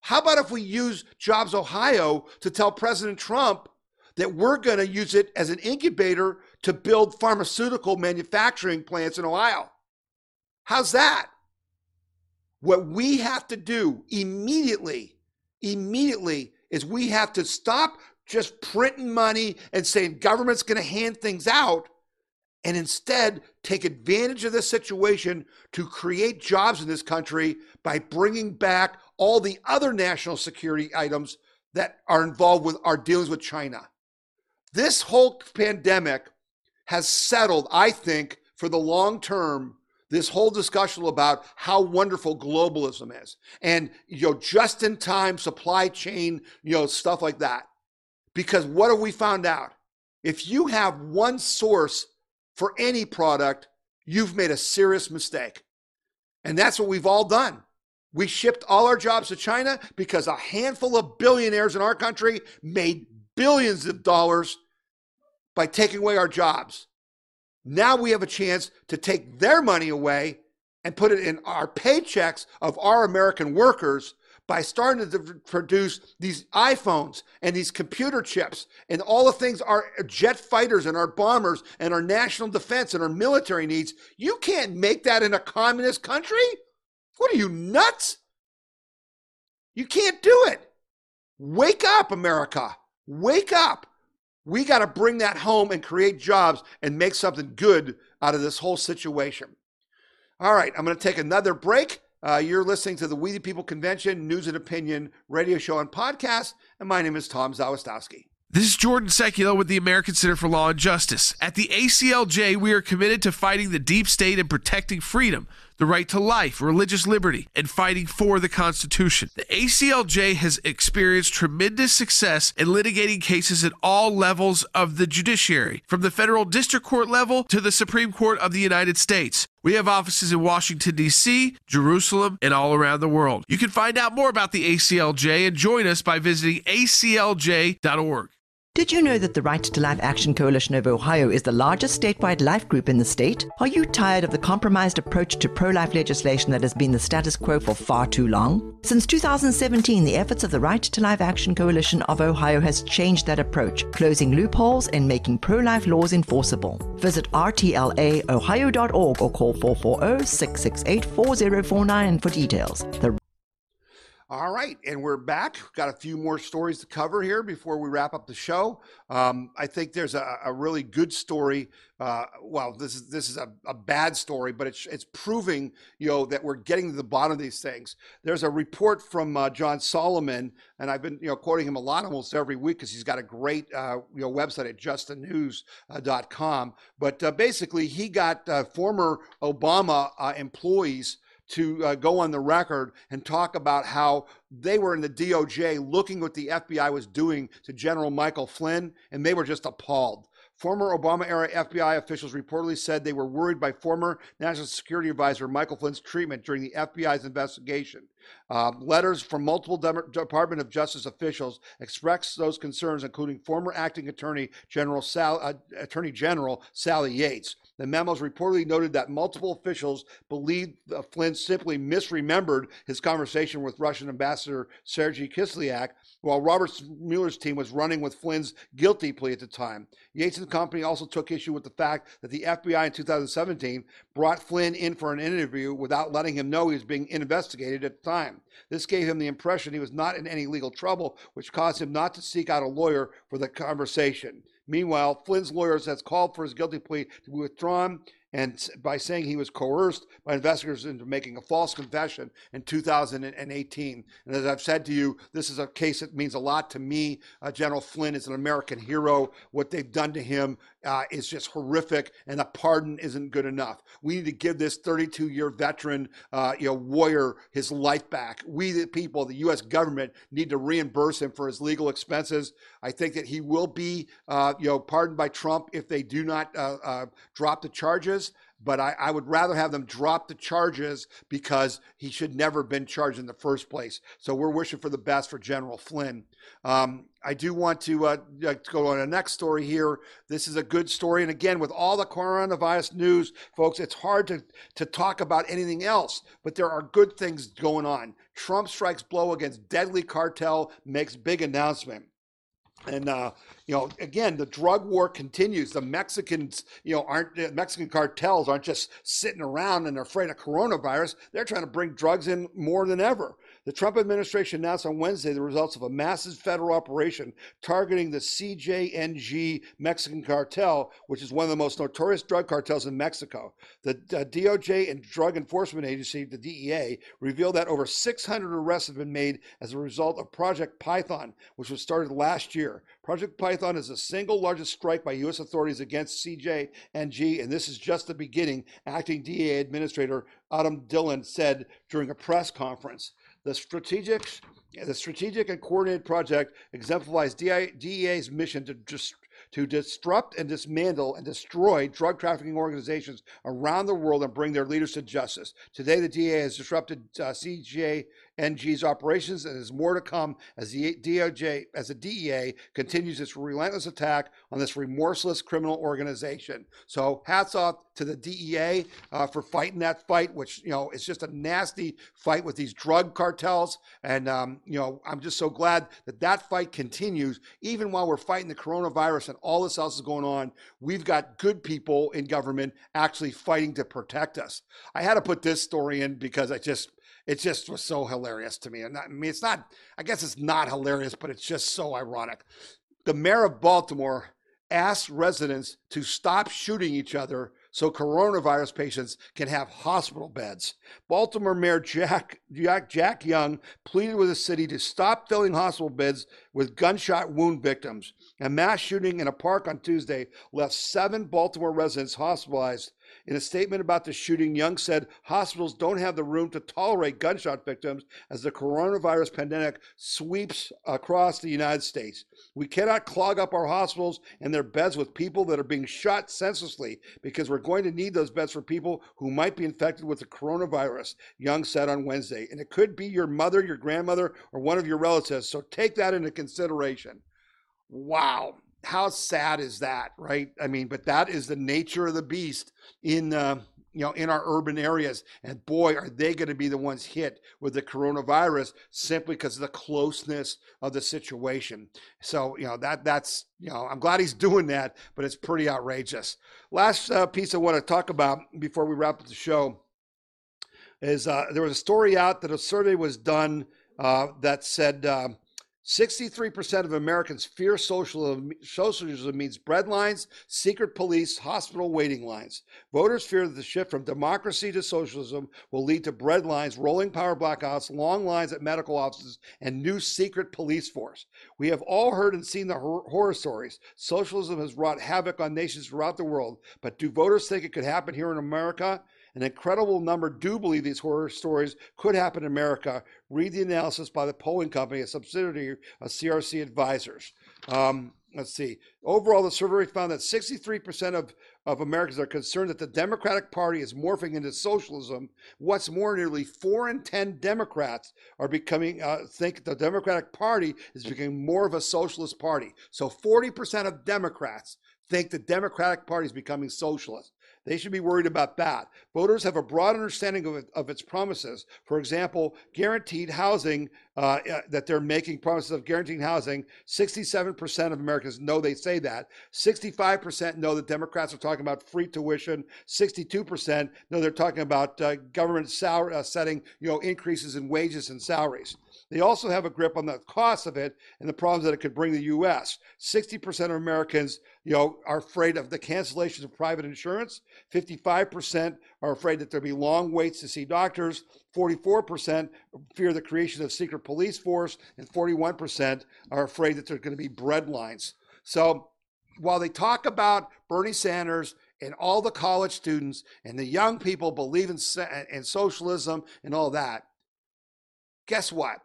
How about if we use Jobs Ohio to tell President Trump that we're going to use it as an incubator to build pharmaceutical manufacturing plants in Ohio? How's that? What we have to do immediately, immediately, is we have to stop just printing money and saying government's going to hand things out and instead take advantage of this situation to create jobs in this country by bringing back all the other national security items that are involved with our dealings with China. This whole pandemic has settled, I think, for the long term, this whole discussion about how wonderful globalism is and you know just in time supply chain you know stuff like that. Because what have we found out? If you have one source for any product you've made a serious mistake. And that's what we've all done. We shipped all our jobs to China because a handful of billionaires in our country made billions of dollars by taking away our jobs. Now we have a chance to take their money away and put it in our paychecks of our American workers by starting to produce these iPhones and these computer chips and all the things our jet fighters and our bombers and our national defense and our military needs. You can't make that in a communist country. What are you nuts? You can't do it. Wake up, America. Wake up. We got to bring that home and create jobs and make something good out of this whole situation. All right, I'm going to take another break. Uh, you're listening to the We the People Convention News and Opinion radio show and podcast, and my name is Tom Zawistowski. This is Jordan Sekulow with the American Center for Law and Justice. At the ACLJ, we are committed to fighting the deep state and protecting freedom the right to life, religious liberty, and fighting for the Constitution. The ACLJ has experienced tremendous success in litigating cases at all levels of the judiciary, from the federal district court level to the Supreme Court of the United States. We have offices in Washington, D.C., Jerusalem, and all around the world. You can find out more about the ACLJ and join us by visiting aclj.org. Did you know that the Right to Life Action Coalition of Ohio is the largest statewide life group in the state? Are you tired of the compromised approach to pro life legislation that has been the status quo for far too long? Since 2017, the efforts of the Right to Life Action Coalition of Ohio has changed that approach, closing loopholes and making pro life laws enforceable. Visit rtlaohio.org or call 440 668 4049 for details. The all right, and we're back. Got a few more stories to cover here before we wrap up the show. Um, I think there's a, a really good story. Uh, well, this is this is a, a, bad story, but it's it's proving you know that we're getting to the bottom of these things. There's a report from uh, John Solomon, and I've been you know quoting him a lot almost every week because he's got a great uh, you know website at justthenews.com. But uh, basically, he got uh, former Obama uh, employees to uh, go on the record and talk about how they were in the DOJ looking what the FBI was doing to General Michael Flynn, and they were just appalled. Former Obama era FBI officials reportedly said they were worried by former National Security Advisor Michael Flynn's treatment during the FBI's investigation. Uh, letters from multiple Department of Justice officials express those concerns, including former acting Attorney General Sal- uh, Attorney General Sally Yates. The memos reportedly noted that multiple officials believed Flynn simply misremembered his conversation with Russian Ambassador Sergei Kislyak while Robert Mueller's team was running with Flynn's guilty plea at the time. Yates and company also took issue with the fact that the FBI in 2017 brought Flynn in for an interview without letting him know he was being investigated at the time. This gave him the impression he was not in any legal trouble, which caused him not to seek out a lawyer for the conversation. Meanwhile, Flynn's lawyers has called for his guilty plea to be withdrawn and by saying he was coerced by investigators into making a false confession in 2018. And as I've said to you, this is a case that means a lot to me. Uh, General Flynn is an American hero. What they've done to him uh, is just horrific, and a pardon isn't good enough. We need to give this 32-year veteran, uh, you know, warrior his life back. We, the people, the U.S. government, need to reimburse him for his legal expenses. I think that he will be, uh, you know, pardoned by Trump if they do not uh, uh, drop the charges but I, I, would rather have them drop the charges because he should never have been charged in the first place. So we're wishing for the best for General Flynn. Um, I do want to uh, go on the next story here. This is a good story. And again, with all the coronavirus news, folks, it's hard to, to talk about anything else, but there are good things going on. Trump strikes blow against deadly cartel, makes big announcement. And uh, you know, again, the drug war continues. The Mexicans, you know, aren't the Mexican cartels aren't just sitting around and they're afraid of coronavirus. They're trying to bring drugs in more than ever. The Trump administration announced on Wednesday the results of a massive federal operation targeting the CJNG Mexican cartel, which is one of the most notorious drug cartels in Mexico. The uh, DOJ and Drug Enforcement Agency, the DEA, revealed that over 600 arrests have been made as a result of Project Python, which was started last year. Project Python is the single largest strike by U.S. authorities against CJNG, and this is just the beginning, acting DEA Administrator Uttam Dhillon said during a press conference. The strategic, the strategic and coordinated project exemplifies DEA's mission to just to disrupt and dismantle and destroy drug trafficking organizations around the world and bring their leaders to justice. Today, the DEA has disrupted uh, CJ NG's operations, and there's more to come as the DOJ, as the DEA continues its relentless attack on this remorseless criminal organization. So, hats off to the DEA uh, for fighting that fight, which you know is just a nasty fight with these drug cartels. And um, you know, I'm just so glad that that fight continues, even while we're fighting the coronavirus and all this else is going on. We've got good people in government actually fighting to protect us. I had to put this story in because I just it just was so hilarious to me. And I mean, it's not, I guess it's not hilarious, but it's just so ironic. The mayor of Baltimore asked residents to stop shooting each other so coronavirus patients can have hospital beds. Baltimore Mayor Jack, Jack, Jack Young pleaded with the city to stop filling hospital beds with gunshot wound victims. A mass shooting in a park on Tuesday left seven Baltimore residents hospitalized in a statement about the shooting, Young said hospitals don't have the room to tolerate gunshot victims as the coronavirus pandemic sweeps across the United States. We cannot clog up our hospitals and their beds with people that are being shot senselessly because we're going to need those beds for people who might be infected with the coronavirus, Young said on Wednesday. And it could be your mother, your grandmother, or one of your relatives. So take that into consideration. Wow how sad is that, right? I mean, but that is the nature of the beast in uh, you know in our urban areas. And boy, are they going to be the ones hit with the coronavirus simply because of the closeness of the situation. So you know that that's you know I'm glad he's doing that, but it's pretty outrageous. Last uh, piece I want to talk about before we wrap up the show is uh, there was a story out that a survey was done uh, that said uh, 63% of Americans fear socialism, means breadlines, secret police, hospital waiting lines. Voters fear that the shift from democracy to socialism will lead to breadlines, rolling power blackouts, long lines at medical offices, and new secret police force. We have all heard and seen the horror stories. Socialism has wrought havoc on nations throughout the world, but do voters think it could happen here in America? An incredible number do believe these horror stories could happen in America. Read the analysis by the polling company, a subsidiary of CRC Advisors. Um, let's see. Overall, the survey found that 63% of of Americans are concerned that the Democratic Party is morphing into socialism. What's more, nearly four in ten Democrats are becoming uh, think the Democratic Party is becoming more of a socialist party. So 40% of Democrats think the Democratic Party is becoming socialist. They should be worried about that. Voters have a broad understanding of, of its promises. For example, guaranteed housing, uh, uh that they're making promises of guaranteed housing. 67% of Americans know they say that. 65% know that Democrats are talking about free tuition. 62% know they're talking about uh, government uh, setting you know, increases in wages and salaries. They also have a grip on the cost of it and the problems that it could bring the U.S. 60% of Americans, you know, are afraid of the cancellations of private insurance. 55% are afraid that there'll be long waits to see doctors. 44% fear the creation of secret police force, and 41% are afraid that there's going to be bread lines. So while they talk about Bernie Sanders and all the college students and the young people believe in, in socialism and all that, guess what?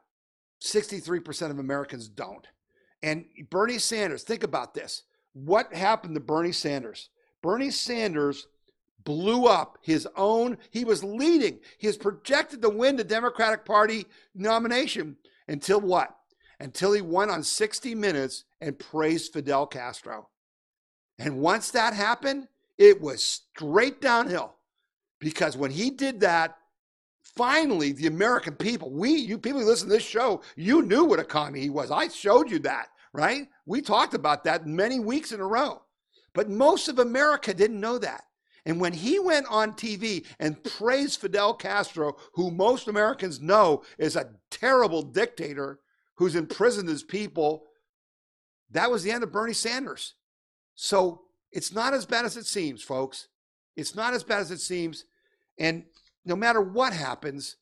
63% of Americans don't. And Bernie Sanders, think about this. What happened to Bernie Sanders? Bernie Sanders blew up his own, he was leading. He was projected to win the Democratic Party nomination until what? Until he went on 60 Minutes and praised Fidel Castro. And once that happened, it was straight downhill because when he did that, finally the American people, we, you people who listen to this show, you knew what a commie he was. I showed you that, right? We talked about that many weeks in a row. But most of America didn't know that. And when he went on TV and praised Fidel Castro, who most Americans know is a terrible dictator who's imprisoned his people, that was the end of Bernie Sanders. So it's not as bad as it seems, folks. It's not as bad as it seems. And no matter what happens,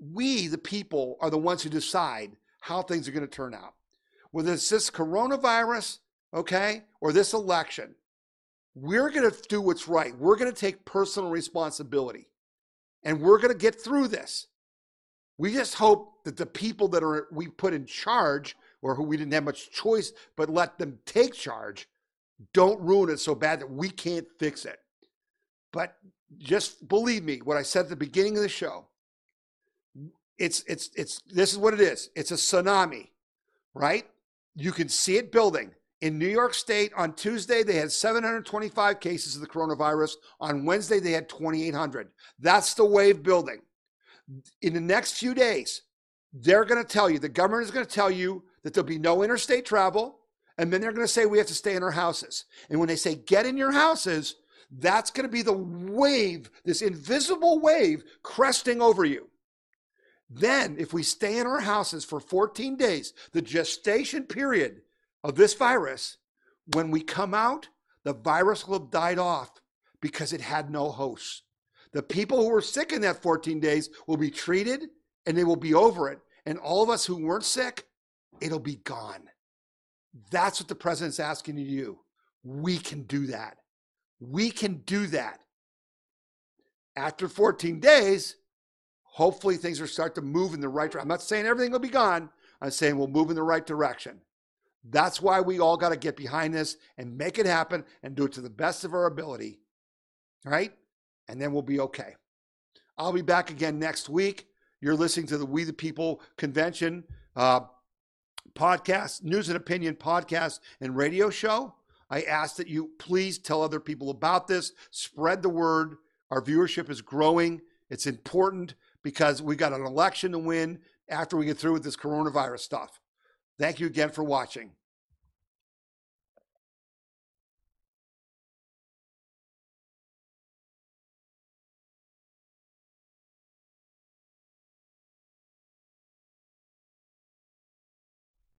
we, the people, are the ones who decide how things are going to turn out. Whether it's this coronavirus, okay, or this election, we're going to do what's right. We're going to take personal responsibility and we're going to get through this. We just hope that the people that are we put in charge or who we didn't have much choice but let them take charge don't ruin it so bad that we can't fix it. But just believe me, what I said at the beginning of the show. It's it's it's this is what it is. It's a tsunami, right? You can see it building. In New York State on Tuesday, they had 725 cases of the coronavirus. On Wednesday, they had 2,800. That's the wave building. In the next few days, they're going to tell you, the government is going to tell you that there'll be no interstate travel. And then they're going to say we have to stay in our houses. And when they say get in your houses, that's going to be the wave, this invisible wave cresting over you. Then, if we stay in our houses for 14 days, the gestation period of this virus, when we come out, the virus will have died off because it had no host. The people who were sick in that 14 days will be treated and they will be over it. And all of us who weren't sick, it'll be gone. That's what the president's asking you to do. We can do that. We can do that. After 14 days, hopefully things will start to move in the right direction. I'm not saying everything will be gone. I'm saying we'll move in the right direction. That's why we all got to get behind this and make it happen and do it to the best of our ability. Right? And then we'll be okay. I'll be back again next week. You're listening to the We the People convention uh, podcast, news and opinion podcast and radio show. I ask that you please tell other people about this, spread the word. Our viewership is growing. It's important because we got an election to win after we get through with this coronavirus stuff. Thank you again for watching.